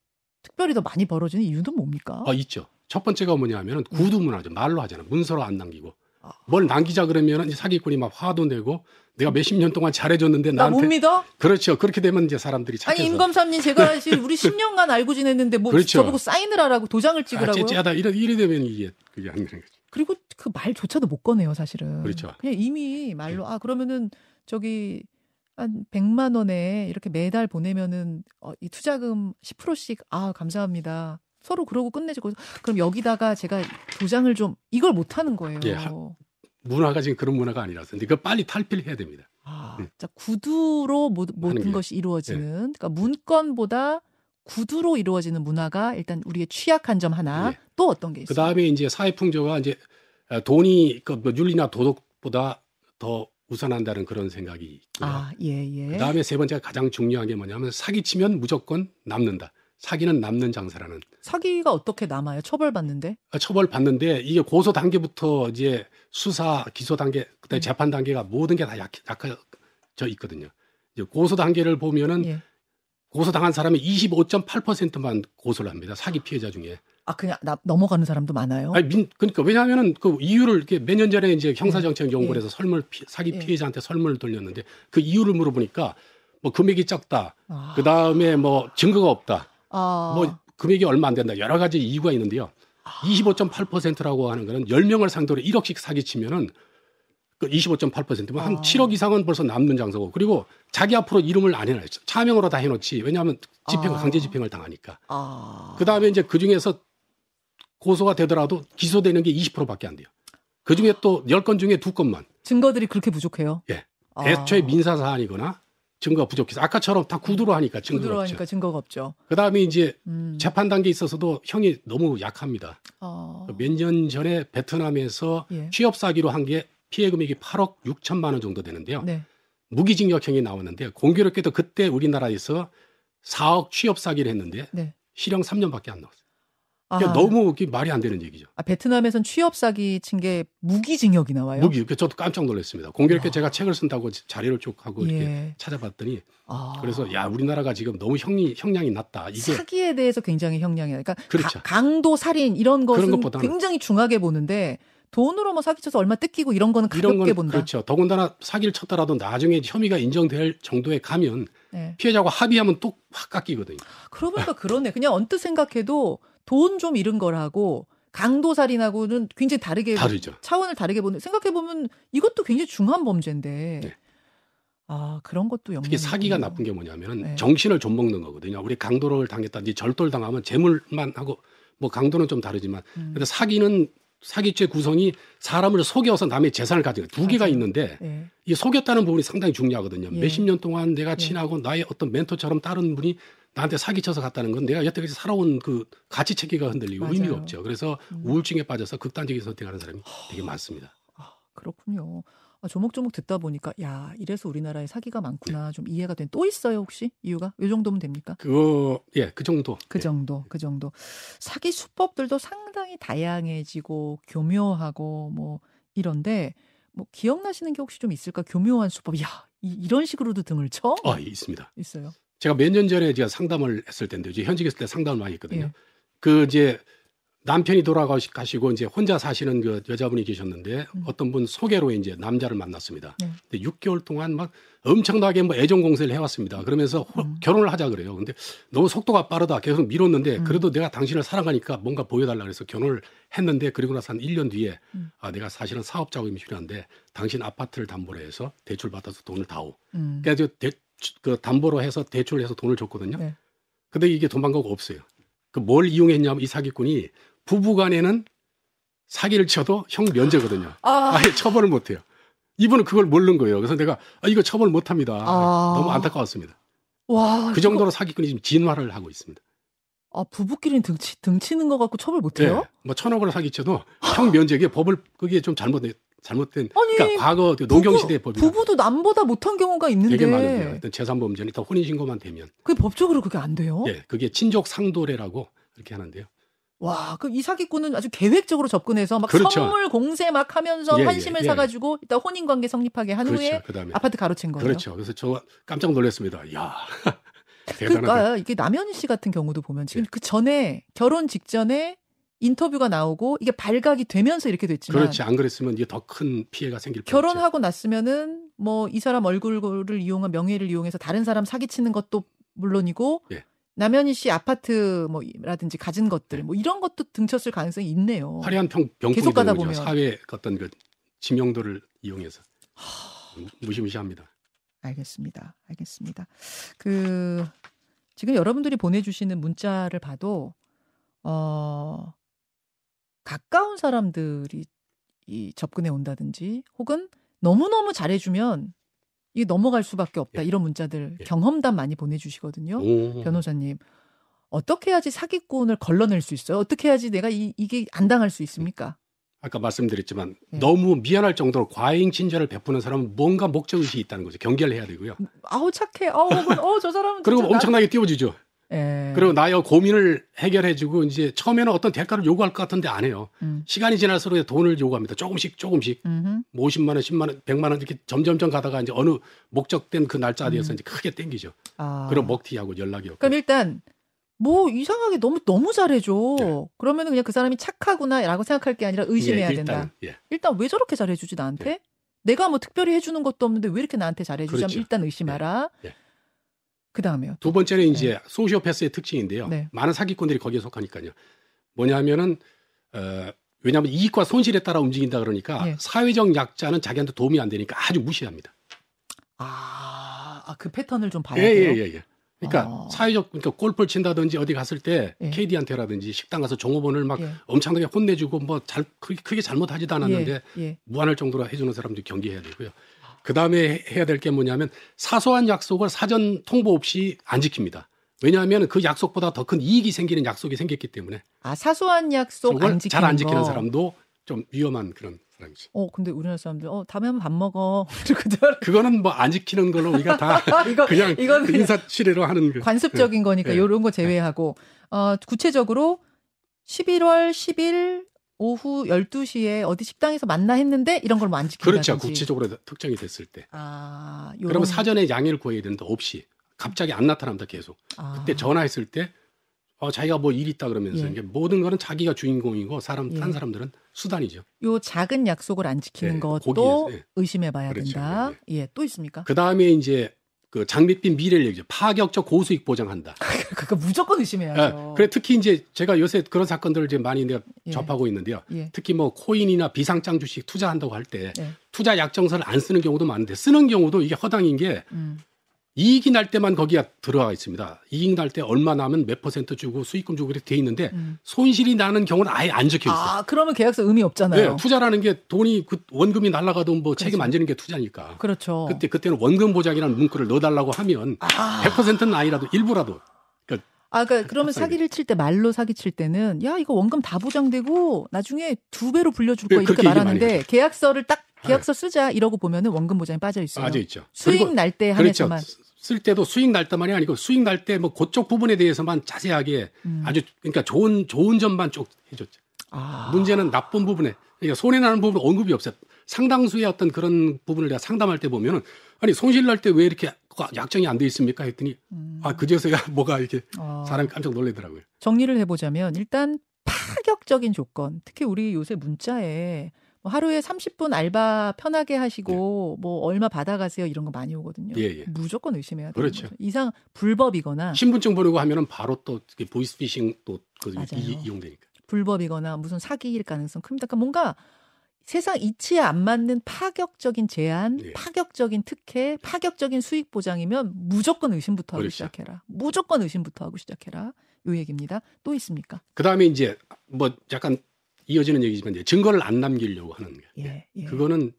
Speaker 1: 특별히 더 많이 벌어지는 이유는 뭡니까?
Speaker 2: 어, 있죠. 첫 번째가 뭐냐면은 구두 문화죠. 말로 하잖아. 문서로 안 남기고.
Speaker 1: 아.
Speaker 2: 뭘 남기자 그러면은 이제 사기꾼이 막 화도 내고 내가 몇십 년 동안 잘해줬는데
Speaker 1: 나못
Speaker 2: 나한테
Speaker 1: 믿어?
Speaker 2: 그렇죠. 그렇게 되면 이제 사람들이 착해서
Speaker 1: 아니 임검사님 제가 시- 우리 10년간 알고 지냈는데 뭐
Speaker 2: 그렇죠.
Speaker 1: 저보고 사인을 하라고 도장을
Speaker 2: 아,
Speaker 1: 찍으라고요?
Speaker 2: 째째하다 이래 이래 되면 이게 그게 안 되는 거죠.
Speaker 1: 그리고 그 말조차도 못 꺼내요, 사실은.
Speaker 2: 그렇죠.
Speaker 1: 그냥 이미 말로 아 그러면은 저기 한 100만 원에 이렇게 매달 보내면은 어, 이 투자금 10%씩 아 감사합니다. 서로 그러고 끝내지고 그럼 여기다가 제가 도장을 좀 이걸 못 하는 거예요.
Speaker 2: 예, 하- 문화가 지금 그런 문화가 아니라서 이거 빨리 탈피를 해야 됩니다.
Speaker 1: 아,
Speaker 2: 음.
Speaker 1: 자 구두로 모, 모든
Speaker 2: 게.
Speaker 1: 것이 이루어지는 그러니까 문건보다 구두로 이루어지는 문화가 일단 우리의 취약한 점 하나
Speaker 2: 예.
Speaker 1: 또 어떤 게 있어요?
Speaker 2: 그 다음에 이제 사회 풍조가 이제 어, 돈이 그뭐 윤리나 도덕보다 더 우선한다는 그런 생각이 있고요.
Speaker 1: 아, 예, 예.
Speaker 2: 그 다음에 세 번째가 가장 중요한 게 뭐냐면 사기치면 무조건 남는다. 사기는 남는 장사라는
Speaker 1: 사기가 어떻게 남아요? 처벌받는데?
Speaker 2: 어, 처벌 받는데 이게 고소 단계부터 이제 수사 기소 단계 그다음에
Speaker 1: 음.
Speaker 2: 재판 단계가 모든 게 다 약해져 있거든요. 이제 고소 단계를 보면은
Speaker 1: 예.
Speaker 2: 고소 당한 사람이 25.8%만 고소를 합니다. 사기 피해자 중에.
Speaker 1: 아, 그냥 나, 넘어가는 사람도 많아요.
Speaker 2: 아니 민 그러니까 왜냐하면은 그 이유를 이렇게 몇 년 전에 이제 형사정책 연구원에서
Speaker 1: 예.
Speaker 2: 설문 피, 사기
Speaker 1: 예.
Speaker 2: 피해자한테 설문을 돌렸는데 그 이유를 물어보니까 뭐 금액이 적다.
Speaker 1: 아,
Speaker 2: 그 다음에 뭐 증거가 없다.
Speaker 1: 아,
Speaker 2: 뭐 금액이 얼마 안 된다. 여러 가지 이유가 있는데요. 25.8%라고 하는 거는 10명을 상대로 1억씩 사기치면은 그 25.8%면 한
Speaker 1: 아.
Speaker 2: 7억 이상은 벌써 남는 장사고 그리고 자기 앞으로 이름을 안 해놔요. 차명으로 다 해놓지. 왜냐하면 집행,
Speaker 1: 아.
Speaker 2: 강제 집행을 당하니까.
Speaker 1: 아.
Speaker 2: 그 다음에 이제 그 중에서 고소가 되더라도 기소되는 게 20%밖에 안 돼요. 그 중에 또 10건 중에 두 건만.
Speaker 1: 증거들이 그렇게 부족해요.
Speaker 2: 예.
Speaker 1: 아.
Speaker 2: 애초에 민사 사안이거나 증거가 부족해서 아까처럼 다 구두로 하니까 증거가
Speaker 1: 구두로
Speaker 2: 없죠.
Speaker 1: 하니까 증거가 없죠.
Speaker 2: 그 다음에 이제
Speaker 1: 음.
Speaker 2: 재판 단계에 있어서도 형이 너무 약합니다.
Speaker 1: 어.
Speaker 2: 몇년 전에 베트남에서
Speaker 1: 예.
Speaker 2: 취업 사기로 한 게 피해 금액이 8억 6천만 원 정도 되는데요.
Speaker 1: 네.
Speaker 2: 무기징역형이 나왔는데 공교롭게도 그때 우리나라에서 4억 취업 사기를 했는데
Speaker 1: 네.
Speaker 2: 실형 3년밖에 안 나왔어요.
Speaker 1: 아,
Speaker 2: 그러니까 너무 그게 말이 안 되는 얘기죠.
Speaker 1: 아, 베트남에선 취업 사기 친 게 무기징역이 나와요.
Speaker 2: 무기. 그 저도 깜짝 놀랐습니다. 공교롭게
Speaker 1: 아.
Speaker 2: 제가 책을 쓴다고 자료를 쭉 하고 이렇게
Speaker 1: 예.
Speaker 2: 찾아봤더니
Speaker 1: 아.
Speaker 2: 그래서 야 우리나라가 지금 너무 형이 형량이 낮다. 이게
Speaker 1: 사기에 대해서 굉장히 형량이 그러니까
Speaker 2: 그렇죠.
Speaker 1: 가- 강도 살인 이런 것은. 굉장히 중하게 보는데 돈으로 뭐 사기쳐서 얼마 뜯기고 이런 거는 가볍게
Speaker 2: 이런 건
Speaker 1: 본다.
Speaker 2: 그렇죠. 더군다나 사기를 쳤더라도 나중에 혐의가 인정될 정도에 가면
Speaker 1: 네.
Speaker 2: 피해자하고 합의하면 또 확 깎이거든요.
Speaker 1: 그러고 보니까 그러네. 그냥 언뜻 생각해도 돈 좀 잃은 거라고 강도 살인하고는 굉장히 다르게
Speaker 2: 다르죠.
Speaker 1: 차원을 다르게 보는 생각해 보면 이것도 굉장히 중한 범죄인데.
Speaker 2: 네.
Speaker 1: 아 그런 것도 영향이
Speaker 2: 특히 사기가
Speaker 1: 있군요.
Speaker 2: 나쁜 게 뭐냐면
Speaker 1: 네.
Speaker 2: 정신을 좀 먹는 거거든요. 우리 강도를 당했다든지 절도를 당하면 재물만 하고 뭐 강도는 좀 다르지만
Speaker 1: 음.
Speaker 2: 근데 사기는 사기죄 구성이 사람을 속여서 남의 재산을 거예요. 두 개가. 있는데
Speaker 1: 네.
Speaker 2: 이 속였다는 부분이 상당히 중요하거든요.
Speaker 1: 예.
Speaker 2: 몇십 년 동안 내가
Speaker 1: 예.
Speaker 2: 친하고 나의 어떤 멘토처럼 다른 분이 나한테 사기쳐서 갔다는 건 내가 여태까지 살아온 그 가치 체계가 흔들리고
Speaker 1: 맞아요.
Speaker 2: 의미가 없죠. 그래서
Speaker 1: 음.
Speaker 2: 우울증에 빠져서 극단적인 선택하는 사람이 되게 많습니다.
Speaker 1: 아, 그렇군요. 아, 조목조목 듣다 보니까 야 이래서 우리나라에 사기가 많구나 좀 이해가 된. 또 있어요 혹시 이유가? 이 정도면 됩니까?
Speaker 2: 그거 예, 그 정도.
Speaker 1: 그
Speaker 2: 예.
Speaker 1: 정도, 그 정도. 사기 수법들도 상당히 다양해지고 교묘하고 뭐 이런데 뭐 기억나시는 게 혹시 좀 있을까? 교묘한 수법. 야, 이, 런 식으로도 등을 쳐?
Speaker 2: 아, 예, 있습니다.
Speaker 1: 있어요.
Speaker 2: 제가 몇 년 전에 제가 상담을 했을 텐데 이제 현직에 있을 때 상담을 많이 했거든요.
Speaker 1: 예.
Speaker 2: 그 이제 남편이 돌아가시고 이제 혼자 사시는 그 여자분이 계셨는데
Speaker 1: 음.
Speaker 2: 어떤 분 소개로 이제 남자를 만났습니다.
Speaker 1: 네.
Speaker 2: 근데 6개월 동안 막 엄청나게 뭐 애정 공세를 해왔습니다. 그러면서 호-
Speaker 1: 음.
Speaker 2: 결혼을 하자 그래요. 근데 너무 속도가 빠르다. 계속 미뤘는데
Speaker 1: 음.
Speaker 2: 그래도 내가 당신을 사랑하니까 뭔가 보여달라 그래서 결혼을 했는데 그리고 나서 한 1년 뒤에
Speaker 1: 음.
Speaker 2: 아 내가 사실은 사업 자금이 필요한데 당신 아파트를 담보로 해서 대출 받아서 돈을 다오.
Speaker 1: 음.
Speaker 2: 그래서 대, 그 담보로 해서 대출을 해서 돈을 줬거든요.
Speaker 1: 네.
Speaker 2: 근데 이게 도망가고 없어요. 그 뭘 이용했냐면 이 사기꾼이 부부간에는 사기를 쳐도 형 면제거든요.
Speaker 1: 아,
Speaker 2: 아예 처벌을 못 해요. 이분은 그걸 모르는 거예요. 그래서 내가 아, 이거 처벌 못 합니다.
Speaker 1: 아.
Speaker 2: 너무 안타까웠습니다.
Speaker 1: 와.
Speaker 2: 그 정도로 사기꾼이 지금 진화를 하고 있습니다.
Speaker 1: 이거- 아, 부부끼리는 등치, 등치는 거 갖고 처벌 못 해요?
Speaker 2: 예. 뭐 천억을 사기쳐도 형 면제게 법을 그게 좀 잘못된 잘못된
Speaker 1: 아니,
Speaker 2: 그러니까 과거 그 농경 시대 법이
Speaker 1: 부부도 남보다 못한 경우가 있는데.
Speaker 2: 되게 많은데요. 일단 재산 범죄는 일단 혼인 신고만 되면
Speaker 1: 그게 법적으로 그게 안 돼요?
Speaker 2: 예, 그게 친족 상도례라고 이렇게 하는데요.
Speaker 1: 와, 그이 사기꾼은 아주 계획적으로 접근해서 막
Speaker 2: 그렇죠.
Speaker 1: 선물 공세 막 하면서
Speaker 2: 예, 예,
Speaker 1: 환심을
Speaker 2: 예.
Speaker 1: 사가지고 일단 혼인 관계 성립하게 한 후에
Speaker 2: 그렇죠. 그다음에
Speaker 1: 아파트 가로챈 거예요.
Speaker 2: 그렇죠. 그래서 저 깜짝 놀랐습니다. 야.
Speaker 1: 그러니까 이게 남현희 씨 같은 경우도 보면 지금
Speaker 2: 예.
Speaker 1: 그 전에 결혼 직전에 인터뷰가 나오고 이게 발각이 되면서 이렇게 됐지만
Speaker 2: 그렇지. 안 그랬으면 이게 더 큰 피해가 생길.
Speaker 1: 결혼하고 났으면은 뭐 이 사람 얼굴을 이용한 명예를 이용해서 다른 사람 사기치는 것도 물론이고
Speaker 2: 예.
Speaker 1: 남현희 씨 아파트 뭐라든지 가진 것들 뭐 이런 것도 등쳤을 가능성이 있네요.
Speaker 2: 화려한 평, 병풍이
Speaker 1: 계속 가다 보면.
Speaker 2: 사회 어떤 그 지명도를 이용해서 무- 무시무시합니다.
Speaker 1: 알겠습니다. 알겠습니다. 그 지금 여러분들이 보내주시는 문자를 봐도 어 가까운 사람들이 이 접근해 온다든지 혹은 너무 너무 잘해주면 이게 넘어갈 수밖에 없다
Speaker 2: 예.
Speaker 1: 이런 문자들
Speaker 2: 예.
Speaker 1: 경험담 많이 보내주시거든요.
Speaker 2: 오.
Speaker 1: 변호사님 어떻게 해야지 사기꾼을 걸러낼 수 있어요? 어떻게 해야지 내가 이, 이게 안 당할 수 있습니까?
Speaker 2: 아까 말씀드렸지만
Speaker 1: 네.
Speaker 2: 너무 미안할 정도로 과잉 친절을 베푸는 사람은 뭔가 목적 의식이 있다는 거죠. 경계를 해야 되고요.
Speaker 1: 아우 착해. 아우 어 저 사람은
Speaker 2: 그리고
Speaker 1: 진짜 나-
Speaker 2: 엄청나게 띄워주죠.
Speaker 1: 예.
Speaker 2: 그리고 나의 고민을 해결해주고 이제 처음에는 어떤 대가를 요구할 것 같은데 안 해요.
Speaker 1: 음.
Speaker 2: 시간이 지날수록 돈을 요구합니다. 조금씩 조금씩
Speaker 1: 음흠.
Speaker 2: 뭐 50만 원, 10만 원, 100만 원 이렇게 점점점 가다가 이제 어느 목적된 그 날짜 뒤에서
Speaker 1: 음.
Speaker 2: 이제 크게 땡기죠.
Speaker 1: 아.
Speaker 2: 그럼 먹튀하고 연락이 없고.
Speaker 1: 그럼 일단 뭐 이상하게 너무 너무 잘해줘.
Speaker 2: 네.
Speaker 1: 그러면은 그냥 그 사람이 착하구나라고 생각할 게 아니라 의심해야
Speaker 2: 예,
Speaker 1: 된다.
Speaker 2: 일단은, 예.
Speaker 1: 일단 왜 저렇게 잘해주지 나한테? 내가 뭐 특별히 해주는 것도 없는데 왜 이렇게 나한테 잘해주지?
Speaker 2: 그렇죠.
Speaker 1: 일단 의심하라.
Speaker 2: 예.
Speaker 1: 그 다음에요.
Speaker 2: 두 번째는 이제 소시오패스의 특징인데요.
Speaker 1: 네.
Speaker 2: 많은 사기꾼들이 거기에 속하니까요. 뭐냐면은 어, 왜냐하면 이익과 손실에 따라 움직인다 그러니까
Speaker 1: 예.
Speaker 2: 사회적 약자는 자기한테 도움이 안 되니까 아주 무시합니다.
Speaker 1: 아, 아, 그 패턴을 좀 봐야
Speaker 2: 예,
Speaker 1: 돼요.
Speaker 2: 예, 예, 예. 그러니까
Speaker 1: 어.
Speaker 2: 사회적 그러니까 골프를 친다든지 어디 갔을 때
Speaker 1: 예.
Speaker 2: KD한테라든지 식당 가서 종업원을 막
Speaker 1: 예.
Speaker 2: 엄청나게 혼내주고 뭐 잘 크게, 크게 잘못하지도 않았는데
Speaker 1: 예, 예.
Speaker 2: 무한할 정도로 해주는 사람들 경계해야 되고요. 그 다음에 해야 될 게 뭐냐면 사소한 약속을 사전 통보 없이 안 지킵니다. 왜냐하면 그 약속보다 더 큰 이익이 생기는 약속이 생겼기 때문에
Speaker 1: 아 사소한 약속 안 지키는
Speaker 2: 잘안 지키는
Speaker 1: 거.
Speaker 2: 사람도 좀 위험한 그런 사람이죠.
Speaker 1: 어 근데 우리나라 사람들 어 다음에 한번 밥 먹어.
Speaker 2: 그거는 뭐 안 지키는 걸로 우리가 다
Speaker 1: 이거
Speaker 2: 그냥
Speaker 1: 이건
Speaker 2: 그
Speaker 1: 그냥
Speaker 2: 인사치레로 하는 그
Speaker 1: 관습적인 거니까
Speaker 2: 예.
Speaker 1: 이런 거 제외하고 어 구체적으로 11월 10일 오후 12시에 어디 식당에서 만나 했는데 이런 걸 뭐 안 지킨다든지.
Speaker 2: 그렇죠. 구체적으로 특정이 됐을 때.
Speaker 1: 아, 요런,
Speaker 2: 그러면 사전에 양해를 구해야 되는데 없이 갑자기 안 나타납니다. 계속.
Speaker 1: 아,
Speaker 2: 그때 전화했을 때 어, 자기가 뭐 일 있다 그러면서
Speaker 1: 예.
Speaker 2: 이게 모든 거는 자기가 주인공이고 사람
Speaker 1: 예.
Speaker 2: 딴 사람들은 수단이죠.
Speaker 1: 요 작은 약속을 안 지키는
Speaker 2: 예,
Speaker 1: 것도
Speaker 2: 거기에서, 예.
Speaker 1: 의심해 봐야
Speaker 2: 그렇죠.
Speaker 1: 된다. 예, 또 있습니까?
Speaker 2: 그 다음에 이제 그 장밋빛 미래를 얘기죠. 파격적 고수익 보장한다.
Speaker 1: 그거 무조건 의심해야죠.
Speaker 2: 예, 그래 특히 이제 제가 요새 그런 사건들을 이제 많이 내가
Speaker 1: 예.
Speaker 2: 접하고 있는데요.
Speaker 1: 예.
Speaker 2: 특히 뭐 코인이나 비상장 주식 투자한다고 할때
Speaker 1: 예.
Speaker 2: 투자 약정서를 안 쓰는 경우도 많은데 쓰는 경우도 이게 허당인 게
Speaker 1: 음.
Speaker 2: 이익이 날 때만 거기가 들어가 있습니다. 이익 날 때 얼마 나면 몇 퍼센트 주고 수익금 주고 이렇게 돼 있는데
Speaker 1: 음.
Speaker 2: 손실이 나는 경우는 아예 안 적혀 있어요.
Speaker 1: 아, 그러면 계약서 의미 없잖아요.
Speaker 2: 네, 투자라는 게 돈이 그 원금이 날라가도 뭐 책임
Speaker 1: 그렇죠.
Speaker 2: 안 지는 게 투자니까.
Speaker 1: 그렇죠.
Speaker 2: 그때 그때는 원금 보장이라는 문구를 넣어 달라고 하면
Speaker 1: 아,
Speaker 2: 100%는 아니라도 일부라도
Speaker 1: 아, 그러니까 그러면 사기를 칠 때 말로 사기 칠 때는 야 이거 원금 다 보장되고 나중에 두 배로 불려줄
Speaker 2: 네,
Speaker 1: 이렇게
Speaker 2: 얘기 많이
Speaker 1: 말하는데. 계약서를 딱 계약서 쓰자 이러고 보면은 원금 보장이 빠져 있어요.
Speaker 2: 빠져 있죠.
Speaker 1: 수익 날때
Speaker 2: 그렇죠.
Speaker 1: 한해서만.
Speaker 2: 쓸 때도 수익 날 때만이 아니고 수익 날 때 뭐 그쪽 부분에 대해서만 자세하게
Speaker 1: 음.
Speaker 2: 아주 그러니까 좋은 좋은 점만 쭉 해줬죠.
Speaker 1: 아.
Speaker 2: 문제는 나쁜 부분에 그러니까 손해 나는 부분 언급이 없어요. 상당수의 어떤 그런 부분을 내가 상담할 때 보면은 아니 손실 날 때 왜 이렇게 약정이 안 돼 있습니까 했더니
Speaker 1: 음.
Speaker 2: 아 그제서야 뭐가 이렇게
Speaker 1: 어.
Speaker 2: 사람이 깜짝 놀래더라고요.
Speaker 1: 정리를 해보자면 일단 파격적인 조건, 특히 우리 요새 문자에 뭐 하루에 30분 알바 편하게 하시고 뭐 얼마 받아가세요 이런 거 많이 오거든요.
Speaker 2: 예, 예.
Speaker 1: 무조건 의심해야 돼요.
Speaker 2: 그렇죠.
Speaker 1: 이상 불법이거나
Speaker 2: 신분증 보내고 하면은 바로 또 보이스피싱 또그
Speaker 1: 맞아요.
Speaker 2: 이용되니까.
Speaker 1: 불법이거나 무슨 사기일 가능성 큽니다. 그러니까 뭔가 세상 이치에 안 맞는 파격적인 제한,
Speaker 2: 예.
Speaker 1: 파격적인 특혜, 파격적인 수익 보장이면 무조건 의심부터 하고
Speaker 2: 그렇죠.
Speaker 1: 시작해라. 무조건 의심부터 하고 시작해라. 요 얘기입니다. 또 있습니까?
Speaker 2: 그 다음에 이제 뭐 약간 이어지는 얘기지만 이제 증거를 안 남기려고 하는 게
Speaker 1: 예, 예.
Speaker 2: 그거는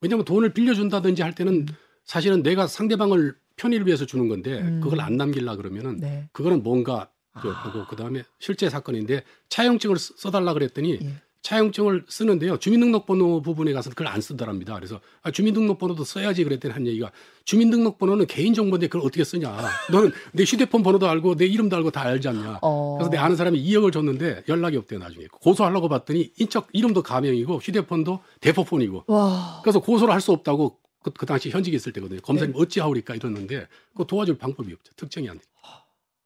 Speaker 2: 왜냐하면 돈을 빌려준다든지 할 때는
Speaker 1: 음.
Speaker 2: 사실은 내가 상대방을 편의를 위해서 주는 건데
Speaker 1: 음.
Speaker 2: 그걸 안 남기려 그러면은
Speaker 1: 네.
Speaker 2: 그거는 뭔가 그
Speaker 1: 아.
Speaker 2: 하고 그다음에 실제 사건인데 차용증을 쓰- 써달라 그랬더니
Speaker 1: 예.
Speaker 2: 차용증을 쓰는데요 주민등록번호 부분에 가서 그걸 안 쓰더랍니다 그래서 아, 주민등록번호도 써야지 그랬더니 한 얘기가 주민등록번호는 개인정보인데 그걸 어떻게 쓰냐 너는 내 휴대폰 번호도 알고 내 이름도 알고 다 알지 않냐
Speaker 1: 어.
Speaker 2: 그래서 내 아는 사람이 2억을 줬는데 연락이 없대요 나중에 고소하려고 봤더니 인적 이름도 가명이고 휴대폰도 대포폰이고
Speaker 1: 와.
Speaker 2: 그래서 고소를 할 수 없다고 그, 그 당시 현직에 있을 때거든요 검사님
Speaker 1: 네.
Speaker 2: 어찌하오리까 이러는데 그 도와줄 방법이 없죠 특정이 안 돼.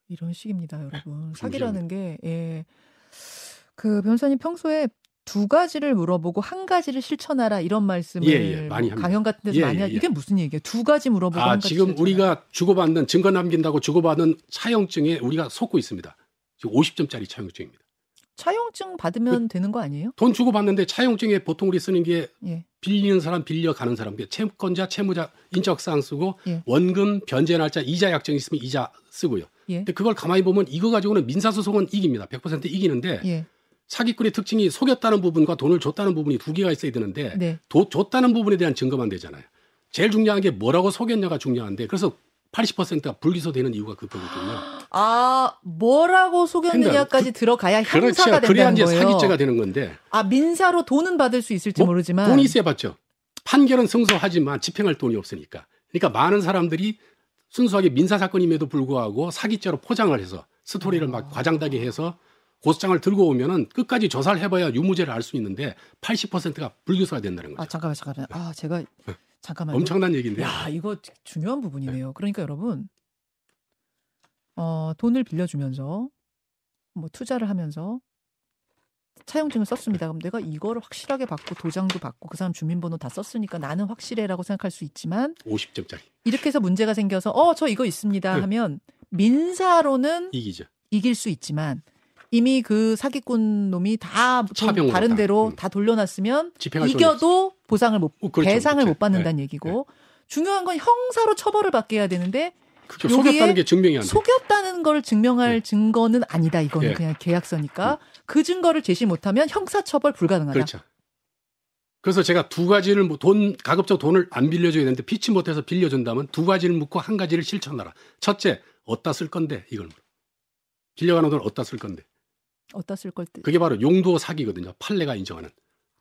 Speaker 1: 이런 식입니다, 여러분.
Speaker 2: 그런
Speaker 1: 사기라는 게, 예. 그 변호사님 평소에 두 가지를 물어보고 한 가지를 실천하라 이런 말씀을
Speaker 2: 예, 예, 많이.
Speaker 1: 강연 같은 데서
Speaker 2: 예,
Speaker 1: 많이
Speaker 2: 예,
Speaker 1: 하
Speaker 2: 예.
Speaker 1: 이게 무슨 얘기예요? 두 가지 물어보고 아한 가지
Speaker 2: 지금
Speaker 1: 실천하라.
Speaker 2: 우리가 주고받는 증거 남긴다고 주고받은 차용증에 우리가 속고 있습니다. 지금 50점짜리 차용증입니다.
Speaker 1: 차용증 받으면 되는 거 아니에요?
Speaker 2: 돈 주고 받는데 차용증에 보통 우리 쓰는 게
Speaker 1: 예.
Speaker 2: 빌리는 사람 빌려 가는 사람 채권자 채무자 인적사항 쓰고
Speaker 1: 예.
Speaker 2: 원금 변제 날짜 이자 약정 있으면 이자 쓰고요.
Speaker 1: 예.
Speaker 2: 근데 그걸 가만히 보면 이거 가지고는 민사 소송은 이깁니다. 100% 이기는데
Speaker 1: 예.
Speaker 2: 사기꾼의 특징이 속였다는 부분과 돈을 줬다는 부분이 두 개가 있어야 되는데
Speaker 1: 네.
Speaker 2: 도, 줬다는 부분에 대한 증거만 되잖아요. 제일 중요한 게 뭐라고 속였냐가 중요한데 그래서 80%가 불기소되는 이유가 그거거든요.
Speaker 1: 아, 뭐라고 속였느냐까지 들어가야 형사가
Speaker 2: 그렇죠.
Speaker 1: 된다는
Speaker 2: 그래야 이제
Speaker 1: 거예요.
Speaker 2: 사기죄가 되는 건데
Speaker 1: 아, 민사로 돈은 받을 수 있을지
Speaker 2: 뭐,
Speaker 1: 모르지만
Speaker 2: 돈이 있어야 받죠. 판결은 승소하지만 집행할 돈이 없으니까. 그러니까 많은 사람들이 순수하게 민사 사건임에도 불구하고 사기죄로 포장을 해서 스토리를
Speaker 1: 아.
Speaker 2: 막 과장되게 해서 고소장을 들고 오면은 끝까지 조사를 해봐야 유무죄를 알 수 있는데 80%가 불기소가 된다는 거죠.
Speaker 1: 아, 잠깐만 잠깐만. 아, 제가 잠깐만.
Speaker 2: 엄청난 얘기인데.
Speaker 1: 야, 이거 중요한 부분이네요. 그러니까 여러분 어, 돈을 빌려주면서 뭐 투자를 하면서 차용증을 썼습니다. 그럼 내가 이거를 확실하게 받고 도장도 받고 그 사람 주민번호 다 썼으니까 나는 확실해라고 생각할 수 있지만
Speaker 2: 50점짜리
Speaker 1: 이렇게 해서 문제가 생겨서 어, 저 이거 있습니다
Speaker 2: 네.
Speaker 1: 하면 민사로는
Speaker 2: 이기죠.
Speaker 1: 이길 수 있지만 이미 그 사기꾼 놈이 다 돈 다른
Speaker 2: 다.
Speaker 1: 데로
Speaker 2: 음.
Speaker 1: 다 돌려놨으면 이겨도 보상을 못
Speaker 2: 어, 그렇죠,
Speaker 1: 배상을
Speaker 2: 그렇죠.
Speaker 1: 못 받는다는 얘기고 중요한 건 형사로 처벌을 받게 해야 되는데
Speaker 2: 그렇죠. 속였다는 게 증명이 안 돼.
Speaker 1: 속였다는 걸 증명할
Speaker 2: 네.
Speaker 1: 증거는 아니다. 이거는
Speaker 2: 네.
Speaker 1: 그냥 계약서니까 그 증거를 제시 못하면 형사처벌 불가능하다.
Speaker 2: 그렇죠. 그래서 제가 두 가지를 뭐돈 가급적 돈을 안 빌려줘야 되는데 피치 못해서 빌려준다면 두 가지를 묻고 한 가지를 실천하라. 첫째, 어디다 쓸 건데 이걸. 빌려가는 돈을 어디다 쓸 건데.
Speaker 1: 쓸걸 때.
Speaker 2: 그게 바로 용도 사기거든요. 판례가 인정하는.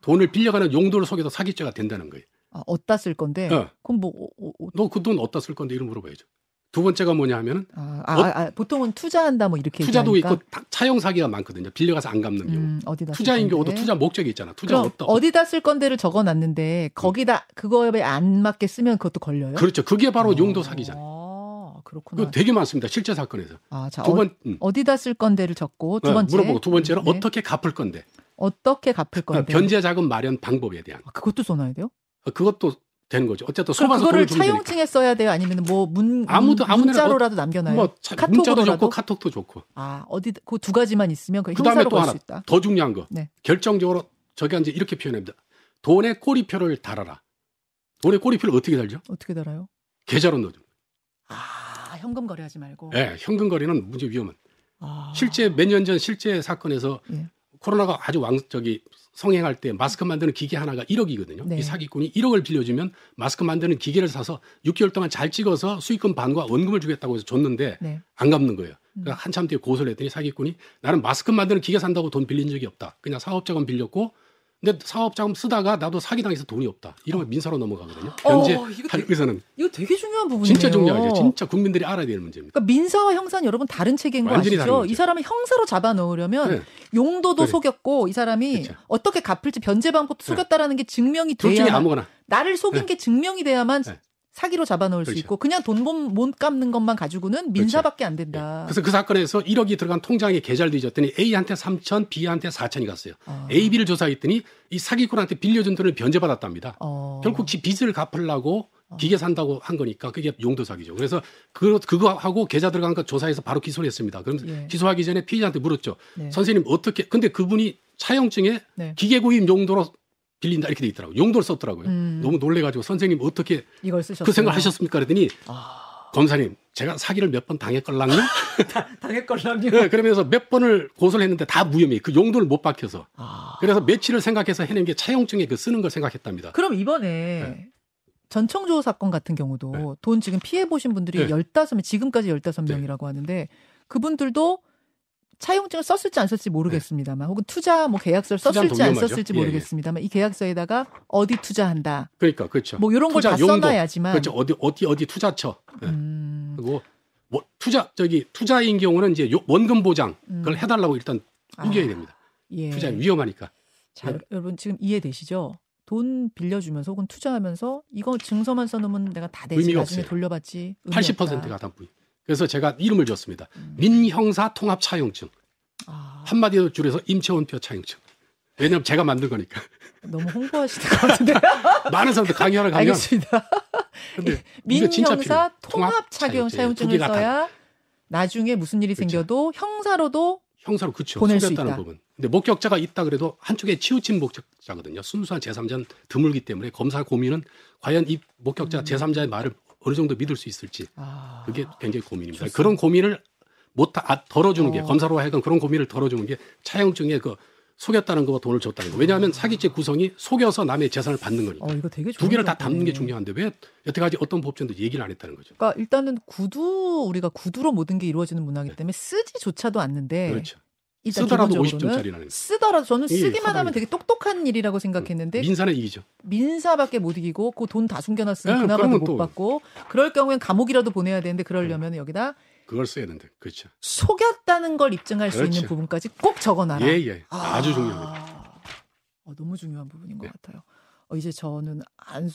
Speaker 2: 돈을 빌려가는 용도를 속여도 사기죄가 된다는 거예요.
Speaker 1: 아, 어디다 쓸 건데.
Speaker 2: 어.
Speaker 1: 그럼 뭐 어, 어, 어,
Speaker 2: 너그 돈 어디다 쓸 건데 이걸 물어봐야죠. 두 번째가 뭐냐 하면은
Speaker 1: 아, 아, 아, 아, 보통은 투자한다 뭐 이렇게
Speaker 2: 투자도
Speaker 1: 얘기하니까.
Speaker 2: 있고 다- 차용 사기가 많거든요. 빌려가서 안 갚는 경우.
Speaker 1: 음, 어디다 쓸
Speaker 2: 투자인. 경우도 투자 목적이 있잖아. 투자
Speaker 1: 그럼
Speaker 2: 어디다
Speaker 1: 어디다 쓸 건데를 적어놨는데 거기다 그거에 안 맞게 쓰면 그것도 걸려요.
Speaker 2: 그렇죠. 그게 바로
Speaker 1: 어,
Speaker 2: 용도 사기잖아요.
Speaker 1: 아, 그렇구나.
Speaker 2: 그거 되게 많습니다. 실제 사건에서.
Speaker 1: 아, 자,
Speaker 2: 두
Speaker 1: 어,
Speaker 2: 번, 음.
Speaker 1: 어디다 쓸 건데를 적고 두
Speaker 2: 어,
Speaker 1: 번째
Speaker 2: 물어보고 두 번째로
Speaker 1: 네.
Speaker 2: 어떻게 갚을 건데.
Speaker 1: 어떻게 갚을 건데.
Speaker 2: 변제 자금 마련 방법에 대한.
Speaker 1: 아, 그것도 써놔야 돼요?
Speaker 2: 어, 그것도 되는 거죠. 어쨌든 소방서
Speaker 1: 그거를
Speaker 2: 되니까.
Speaker 1: 차용증에 써야 돼요? 아니면 뭐 문,
Speaker 2: 아무도- 아무
Speaker 1: 문자로라도 남겨놔요?
Speaker 2: 뭐 차-
Speaker 1: 카톡으로라도?
Speaker 2: 문자도 좋고 카톡도 좋고.
Speaker 1: 아, 어디 그 두 가지만 있으면 그 형사로 또갈
Speaker 2: 하나
Speaker 1: 수 있다.
Speaker 2: 더 중요한 거.
Speaker 1: 네.
Speaker 2: 결정적으로 저희가 이제 이렇게 표현합니다. 돈의 꼬리표를 달아라. 돈의 꼬리표를 어떻게 달죠?
Speaker 1: 어떻게 달아요?
Speaker 2: 계좌로 넣어줘.
Speaker 1: 아, 현금 거래하지 말고.
Speaker 2: 예, 현금 거래는 문제 위험한.
Speaker 1: 아,
Speaker 2: 실제 몇 년 전 실제 사건에서
Speaker 1: 예.
Speaker 2: 코로나가 아주 왕 저기 성행할 때 마스크 만드는 기계 하나가 1억이거든요.
Speaker 1: 네.
Speaker 2: 이 사기꾼이 1억을 빌려주면 마스크 만드는 기계를 사서 6개월 동안 잘 찍어서 수익금 반과 원금을 주겠다고 해서 줬는데
Speaker 1: 네.
Speaker 2: 안 갚는 거예요.
Speaker 1: 음.
Speaker 2: 그러니까 한참 뒤에 고소를 했더니 사기꾼이 나는 마스크 만드는 기계 산다고 돈 빌린 적이 없다. 그냥 사업자금 빌렸고 근데 사업자금 쓰다가 나도 사기당해서 돈이 없다. 이러면 민사로 넘어가거든요. 현재
Speaker 1: 어, 이거
Speaker 2: 할
Speaker 1: 되게-
Speaker 2: 의사는
Speaker 1: 이거 되게 중요한 부분이네요.
Speaker 2: 진짜 중요하죠. 진짜 국민들이 알아야 되는 문제입니다.
Speaker 1: 그러니까 민사와 형사는 여러분 다른 체계인 거 아시죠? 이 사람을 형사로 잡아 넣으려면
Speaker 2: 네.
Speaker 1: 용도도
Speaker 2: 그래.
Speaker 1: 속였고 이 사람이
Speaker 2: 그렇죠.
Speaker 1: 어떻게 갚을지 변제 방법도
Speaker 2: 네.
Speaker 1: 속였다라는 게 증명이
Speaker 2: 둘 중에
Speaker 1: 돼야
Speaker 2: 아무거나
Speaker 1: 나를 속인
Speaker 2: 네.
Speaker 1: 게 증명이 돼야만
Speaker 2: 네.
Speaker 1: 사기로 잡아 넣을 수
Speaker 2: 그렇죠.
Speaker 1: 있고 그냥 돈못 갚는 것만 가지고는 민사밖에 안 된다.
Speaker 2: 그래서 그 사건에서 1억이 들어간 통장에 계좌를 뒤졌더니 A한테 3천, B한테 4천이 갔어요.
Speaker 1: 아.
Speaker 2: A, B를 조사했더니 이 사기꾼한테 빌려준 돈을 변제받았답니다.
Speaker 1: 어.
Speaker 2: 결국 지 빚을 갚으려고 기계 산다고 한 거니까 그게 용도 사기죠. 그래서 그 그거 하고 계좌 들어간 거 조사해서 바로 기소를 했습니다. 그럼
Speaker 1: 예.
Speaker 2: 기소하기 전에 피의자한테 물었죠.
Speaker 1: 네.
Speaker 2: 선생님 어떻게 근데 그분이 차용증에
Speaker 1: 네.
Speaker 2: 기계 구입 용도로 빌린다 이렇게 돼 있더라고요. 용도를 썼더라고요.
Speaker 1: 음.
Speaker 2: 너무 놀래가지고 선생님 어떻게
Speaker 1: 이걸 쓰셨어요.
Speaker 2: 그 생각을 하셨습니까? 그랬더니
Speaker 1: 아,
Speaker 2: 검사님 제가 사기를 몇 번 당했걸랑요?
Speaker 1: 당했걸랑요.
Speaker 2: 네, 그러면서 몇 번을 고소를 했는데 다 무혐의. 그 용도를 못 박혀서.
Speaker 1: 아.
Speaker 2: 그래서 며칠을 생각해서 해낸 게 차용증에 그 쓰는 걸 생각했답니다.
Speaker 1: 그럼 이번에
Speaker 2: 네.
Speaker 1: 전청조 사건 같은 경우도
Speaker 2: 네.
Speaker 1: 돈 지금 피해 보신 분들이
Speaker 2: 네.
Speaker 1: 15명, 지금까지 15명이라고 하는데 그분들도 차용증을 썼을지 안 썼을지 모르겠습니다만 혹은 투자 뭐 계약서를 썼을지
Speaker 2: 더
Speaker 1: 안. 썼을지
Speaker 2: 예, 예.
Speaker 1: 모르겠습니다만 이 계약서에다가 어디 투자한다.
Speaker 2: 그러니까 그렇죠.
Speaker 1: 뭐 이런 걸 다. 써놔야지만
Speaker 2: 그렇죠. 어디 어디 어디 투자처. 네.
Speaker 1: 음,
Speaker 2: 그리고 뭐 투자 저기 투자인 경우는 이제 요- 원금 보장
Speaker 1: 음.
Speaker 2: 그걸 해달라고 일단 우겨야
Speaker 1: 아,
Speaker 2: 됩니다.
Speaker 1: 예.
Speaker 2: 투자 위험하니까.
Speaker 1: 자, 여러분 지금 이해되시죠? 돈 빌려주면서 혹은 투자하면서 이거 증서만 써놓으면 내가 다
Speaker 2: 의미가
Speaker 1: 나중에
Speaker 2: 없어요.
Speaker 1: 돌려받지. 의미
Speaker 2: 80%가
Speaker 1: 없다.
Speaker 2: 다 부인. 그래서 제가 이름을 줬습니다.
Speaker 1: 음.
Speaker 2: 민형사 통합 차용증.
Speaker 1: 아,
Speaker 2: 한마디로 줄여서 임채원표 차용증. 왜냐면 제가 만든 거니까.
Speaker 1: 너무 홍보하시는 것 같은데.
Speaker 2: 많은 사람들 강의하러 가면
Speaker 1: 알겠습니다.
Speaker 2: 근데 진짜
Speaker 1: 민형사. 통합 착용
Speaker 2: 다
Speaker 1: 써야 나중에 무슨 일이
Speaker 2: 그렇죠.
Speaker 1: 생겨도 형사로도
Speaker 2: 형사로 그쵸
Speaker 1: 보낼 수
Speaker 2: 속였다는
Speaker 1: 있다.
Speaker 2: 부분. 근데 목격자가 있다 그래도 한쪽에 치우친 목격자거든요. 순수한 제3자는 드물기 때문에 검사 고민은 과연 이 목격자
Speaker 1: 음.
Speaker 2: 제3자의 말을 어느 정도 믿을 수 있을지
Speaker 1: 아,
Speaker 2: 그게 굉장히 고민입니다.
Speaker 1: 좋습니다.
Speaker 2: 그런 고민을 못 아, 덜어주는 게
Speaker 1: 어.
Speaker 2: 검사로 하여금 그런 고민을 덜어주는 게 차용증에 그 속였다는 거와 돈을 줬다는 거. 왜냐하면 사기죄 구성이 속여서 남의 재산을 받는 거니까.
Speaker 1: 어, 이거 되게
Speaker 2: 두 개를 다 담는 게. 중요한데 왜 여태까지 어떤 법정도 얘기를 안 했다는 거죠.
Speaker 1: 그러니까 일단은 구두 우리가 구두로 모든 게 이루어지는 문화이기 때문에 쓰지조차도 않는데
Speaker 2: 그렇죠.
Speaker 1: 일단
Speaker 2: 쓰더라도
Speaker 1: 기본적으로는
Speaker 2: 50점짜리라는
Speaker 1: 쓰더라도 저는
Speaker 2: 예,
Speaker 1: 쓰기만 하면. 되게 똑똑한 일이라고 생각했는데
Speaker 2: 민사는 이기죠.
Speaker 1: 민사밖에 못 이기고 그 돈 다 숨겨놨으면
Speaker 2: 예,
Speaker 1: 그나마도 못
Speaker 2: 또-
Speaker 1: 받고 그럴 경우엔 감옥이라도 보내야 되는데 그러려면 여기다
Speaker 2: 그걸 써야 되는데. 그렇죠.
Speaker 1: 속였다는 걸 입증할 수 있는
Speaker 2: 그렇죠.
Speaker 1: 부분까지 꼭 적어놔라.
Speaker 2: 예, 예. 아 주 중요합니다.
Speaker 1: 어, 너무 중요한 부분인 것
Speaker 2: 네.
Speaker 1: 같아요. 어, 이제 저는 안,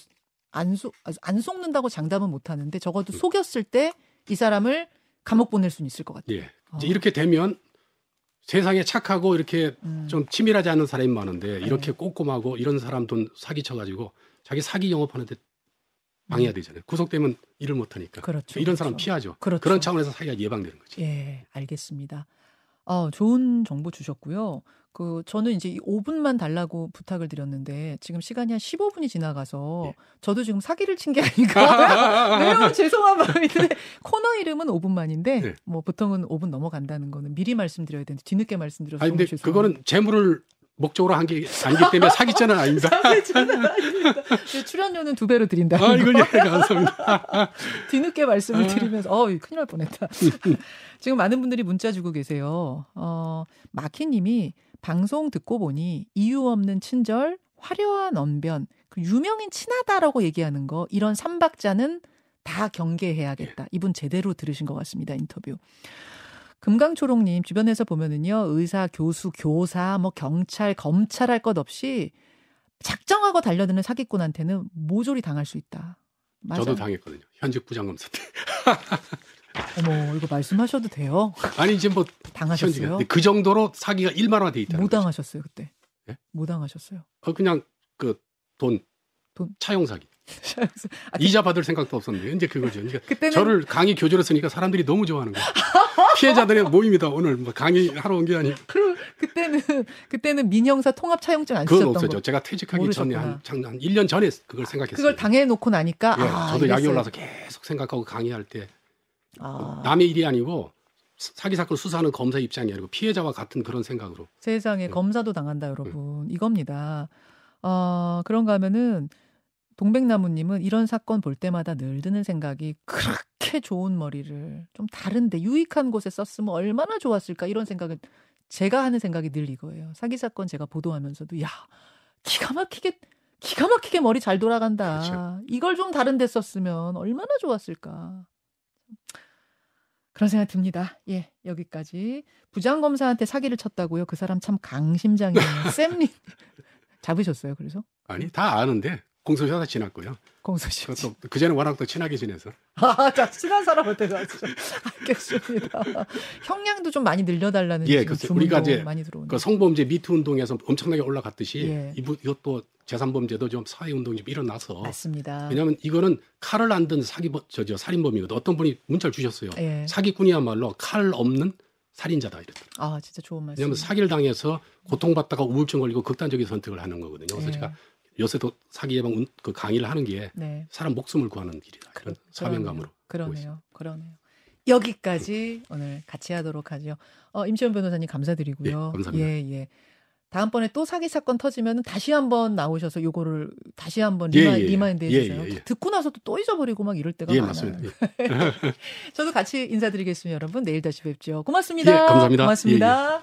Speaker 1: 안, 속, 안 속는다고 장담은 못 하는데 적어도
Speaker 2: 음.
Speaker 1: 속였을 때 이 사람을 감옥 보낼 수는 있을 것 같아요.
Speaker 2: 예.
Speaker 1: 어.
Speaker 2: 이제 이렇게 되면 세상에 착하고 이렇게
Speaker 1: 음.
Speaker 2: 좀 치밀하지 않은 사람이 많은데
Speaker 1: 네.
Speaker 2: 이렇게 꼼꼼하고 이런 사람 돈 사기 쳐가지고 자기 사기 영업하는데 방해해야 되잖아요. 구속되면 일을 못하니까.
Speaker 1: 음. 그렇죠.
Speaker 2: 이런 사람
Speaker 1: 그렇죠.
Speaker 2: 피하죠.
Speaker 1: 그렇죠.
Speaker 2: 그런 차원에서 사기가 예방되는 거지.
Speaker 1: 예, 알겠습니다. 어, 좋은 정보 주셨고요. 그 저는 이제 이 5 분만 달라고 부탁을 드렸는데 지금 시간이 한 15 분이 지나가서
Speaker 2: 예.
Speaker 1: 저도 지금 사기를 친 게 아닌가 매우 죄송한 마음이 드는데 코너 이름은 5 분만인데
Speaker 2: 네.
Speaker 1: 뭐 보통은 5 분 넘어간다는 거는 미리 말씀드려야 되는데 뒤늦게 말씀드려서
Speaker 2: 아니 근데
Speaker 1: 죄송합니다.
Speaker 2: 그거는 재물을 목적으로 한 게 아니기 때문에 사기죄는 아닙니다.
Speaker 1: 사기죄는 아닙니다. 그 출연료는 두 배로 드린다는
Speaker 2: 아
Speaker 1: 거.
Speaker 2: 이걸 예, 감사합니다.
Speaker 1: 뒤늦게 말씀을
Speaker 2: 아.
Speaker 1: 드리면서 어 큰일 날 뻔했다. 지금 많은 분들이 문자 주고 계세요. 어 마키님이 방송 듣고 보니 이유 없는 친절, 화려한 언변, 그 유명인 친하다라고 얘기하는 거 이런 삼박자는 다 경계해야겠다. 이분 제대로 들으신 것 같습니다. 인터뷰. 금강초롱님 주변에서 보면은요 의사, 교수, 교사, 뭐 경찰, 검찰 할 것 없이 작정하고 달려드는 사기꾼한테는 모조리 당할 수 있다. 맞아.
Speaker 2: 저도 당했거든요. 현직 부장검사 때.
Speaker 1: 어머 이거 말씀하셔도 돼요?
Speaker 2: 아니 이제 뭐
Speaker 1: 당하셨어요?
Speaker 2: 그 정도로 사기가 일만화돼 있다는
Speaker 1: 뭐. 당하셨어요 그때?
Speaker 2: 예?
Speaker 1: 뭐 당하셨어요?
Speaker 2: 어, 그냥 그돈
Speaker 1: 돈?
Speaker 2: 차용 사기.
Speaker 1: 아, 그-
Speaker 2: 이자 받을 생각도 없었는데 이제 그거죠. 그러니까
Speaker 1: 그때는
Speaker 2: 저를 강의 교재로 쓰니까 사람들이 너무 좋아하는 거예요. 피해자들의 모임이다 오늘 뭐 강의 하러 온 게 아니고
Speaker 1: 그, 그때는 그때는 민형사 통합 차용증 안
Speaker 2: 그건
Speaker 1: 쓰셨던
Speaker 2: 없었죠.
Speaker 1: 거.
Speaker 2: 제가 퇴직하기
Speaker 1: 모르셨구나.
Speaker 2: 전에 한, 장- 한 1년 전에 그걸 생각했어요.
Speaker 1: 그걸 당해 놓고 나니까
Speaker 2: 예,
Speaker 1: 아,
Speaker 2: 저도 약이
Speaker 1: 이랬어요.
Speaker 2: 올라서 계속 생각하고 강의할 때
Speaker 1: 아,
Speaker 2: 남의 일이 아니고 사기 사건 수사하는 검사 입장이 아니고 피해자와 같은 그런 생각으로
Speaker 1: 세상에
Speaker 2: 네.
Speaker 1: 검사도 당한다 여러분 이겁니다. 어, 그런가 하면은 동백나무님은 이런 사건 볼 때마다 늘 드는 생각이 그렇게 좋은 머리를 좀 다른데 유익한 곳에 썼으면 얼마나 좋았을까 이런 생각을 제가 하는 생각이 늘 이거예요. 사기 사건 제가 보도하면서도 야 기가 막히게 기가 막히게 머리 잘 돌아간다.
Speaker 2: 그렇죠.
Speaker 1: 이걸 좀 다른데 썼으면 얼마나 좋았을까. 그런 생각 듭니다. 예, 여기까지. 부장 검사한테 사기를 쳤다고요? 그 사람 참 강심장이에요. 쌤님. 잡으셨어요, 그래서?
Speaker 2: 아니 다 아는데 공소시효 다 지났고요.
Speaker 1: 공소시.
Speaker 2: 그것도 그전에 워낙 또 친하게 지내서
Speaker 1: 아, 자, 친한 사람한테 가죠. 알겠습니다. 형량도 좀 많이 늘려달라는
Speaker 2: 예,
Speaker 1: 주문도
Speaker 2: 우리가 이제
Speaker 1: 많이 들어오는.
Speaker 2: 그 성범죄 미투 운동에서 엄청나게 올라갔듯이
Speaker 1: 예.
Speaker 2: 이부, 이것도 재산범죄도 좀 사회 운동이 좀 일어나서
Speaker 1: 맞습니다.
Speaker 2: 왜냐하면 이거는 칼을 안 든 사기 저저 살인범이거든. 어떤 분이 문자를 주셨어요.
Speaker 1: 예.
Speaker 2: 사기꾼이야말로 칼 없는 살인자다 이랬더라고요.
Speaker 1: 아, 진짜 좋은 말씀.
Speaker 2: 왜냐하면 사기를 당해서 고통받다가 우울증 걸리고 극단적인 선택을 하는 거거든요. 그래서
Speaker 1: 예.
Speaker 2: 제가 요새도 사기 예방 운- 그 강의를 하는 게
Speaker 1: 네.
Speaker 2: 사람 목숨을 구하는 길이다. 그런
Speaker 1: 그러-
Speaker 2: 사명감으로. 보고
Speaker 1: 그러네요. 그러네요. 여기까지 오늘 같이 하도록 하죠. 어, 임시원 변호사님 감사드리고요.
Speaker 2: 예, 감사합니다.
Speaker 1: 예, 예. 다음번에 또 사기 사건 터지면 다시 한번 나오셔서 요거를 다시 한번
Speaker 2: 예,
Speaker 1: 리마,
Speaker 2: 예, 예.
Speaker 1: remind
Speaker 2: 예,
Speaker 1: 해주세요.
Speaker 2: 예, 예.
Speaker 1: 듣고 나서도 또 잊어버리고 막 이럴 때가
Speaker 2: 예,
Speaker 1: 많아요.
Speaker 2: 맞습니다. 예.
Speaker 1: 저도 같이 인사드리겠습니다, 여러분. 내일 다시 뵙죠. 고맙습니다.
Speaker 2: 예, 감사합니다.
Speaker 1: 고맙습니다.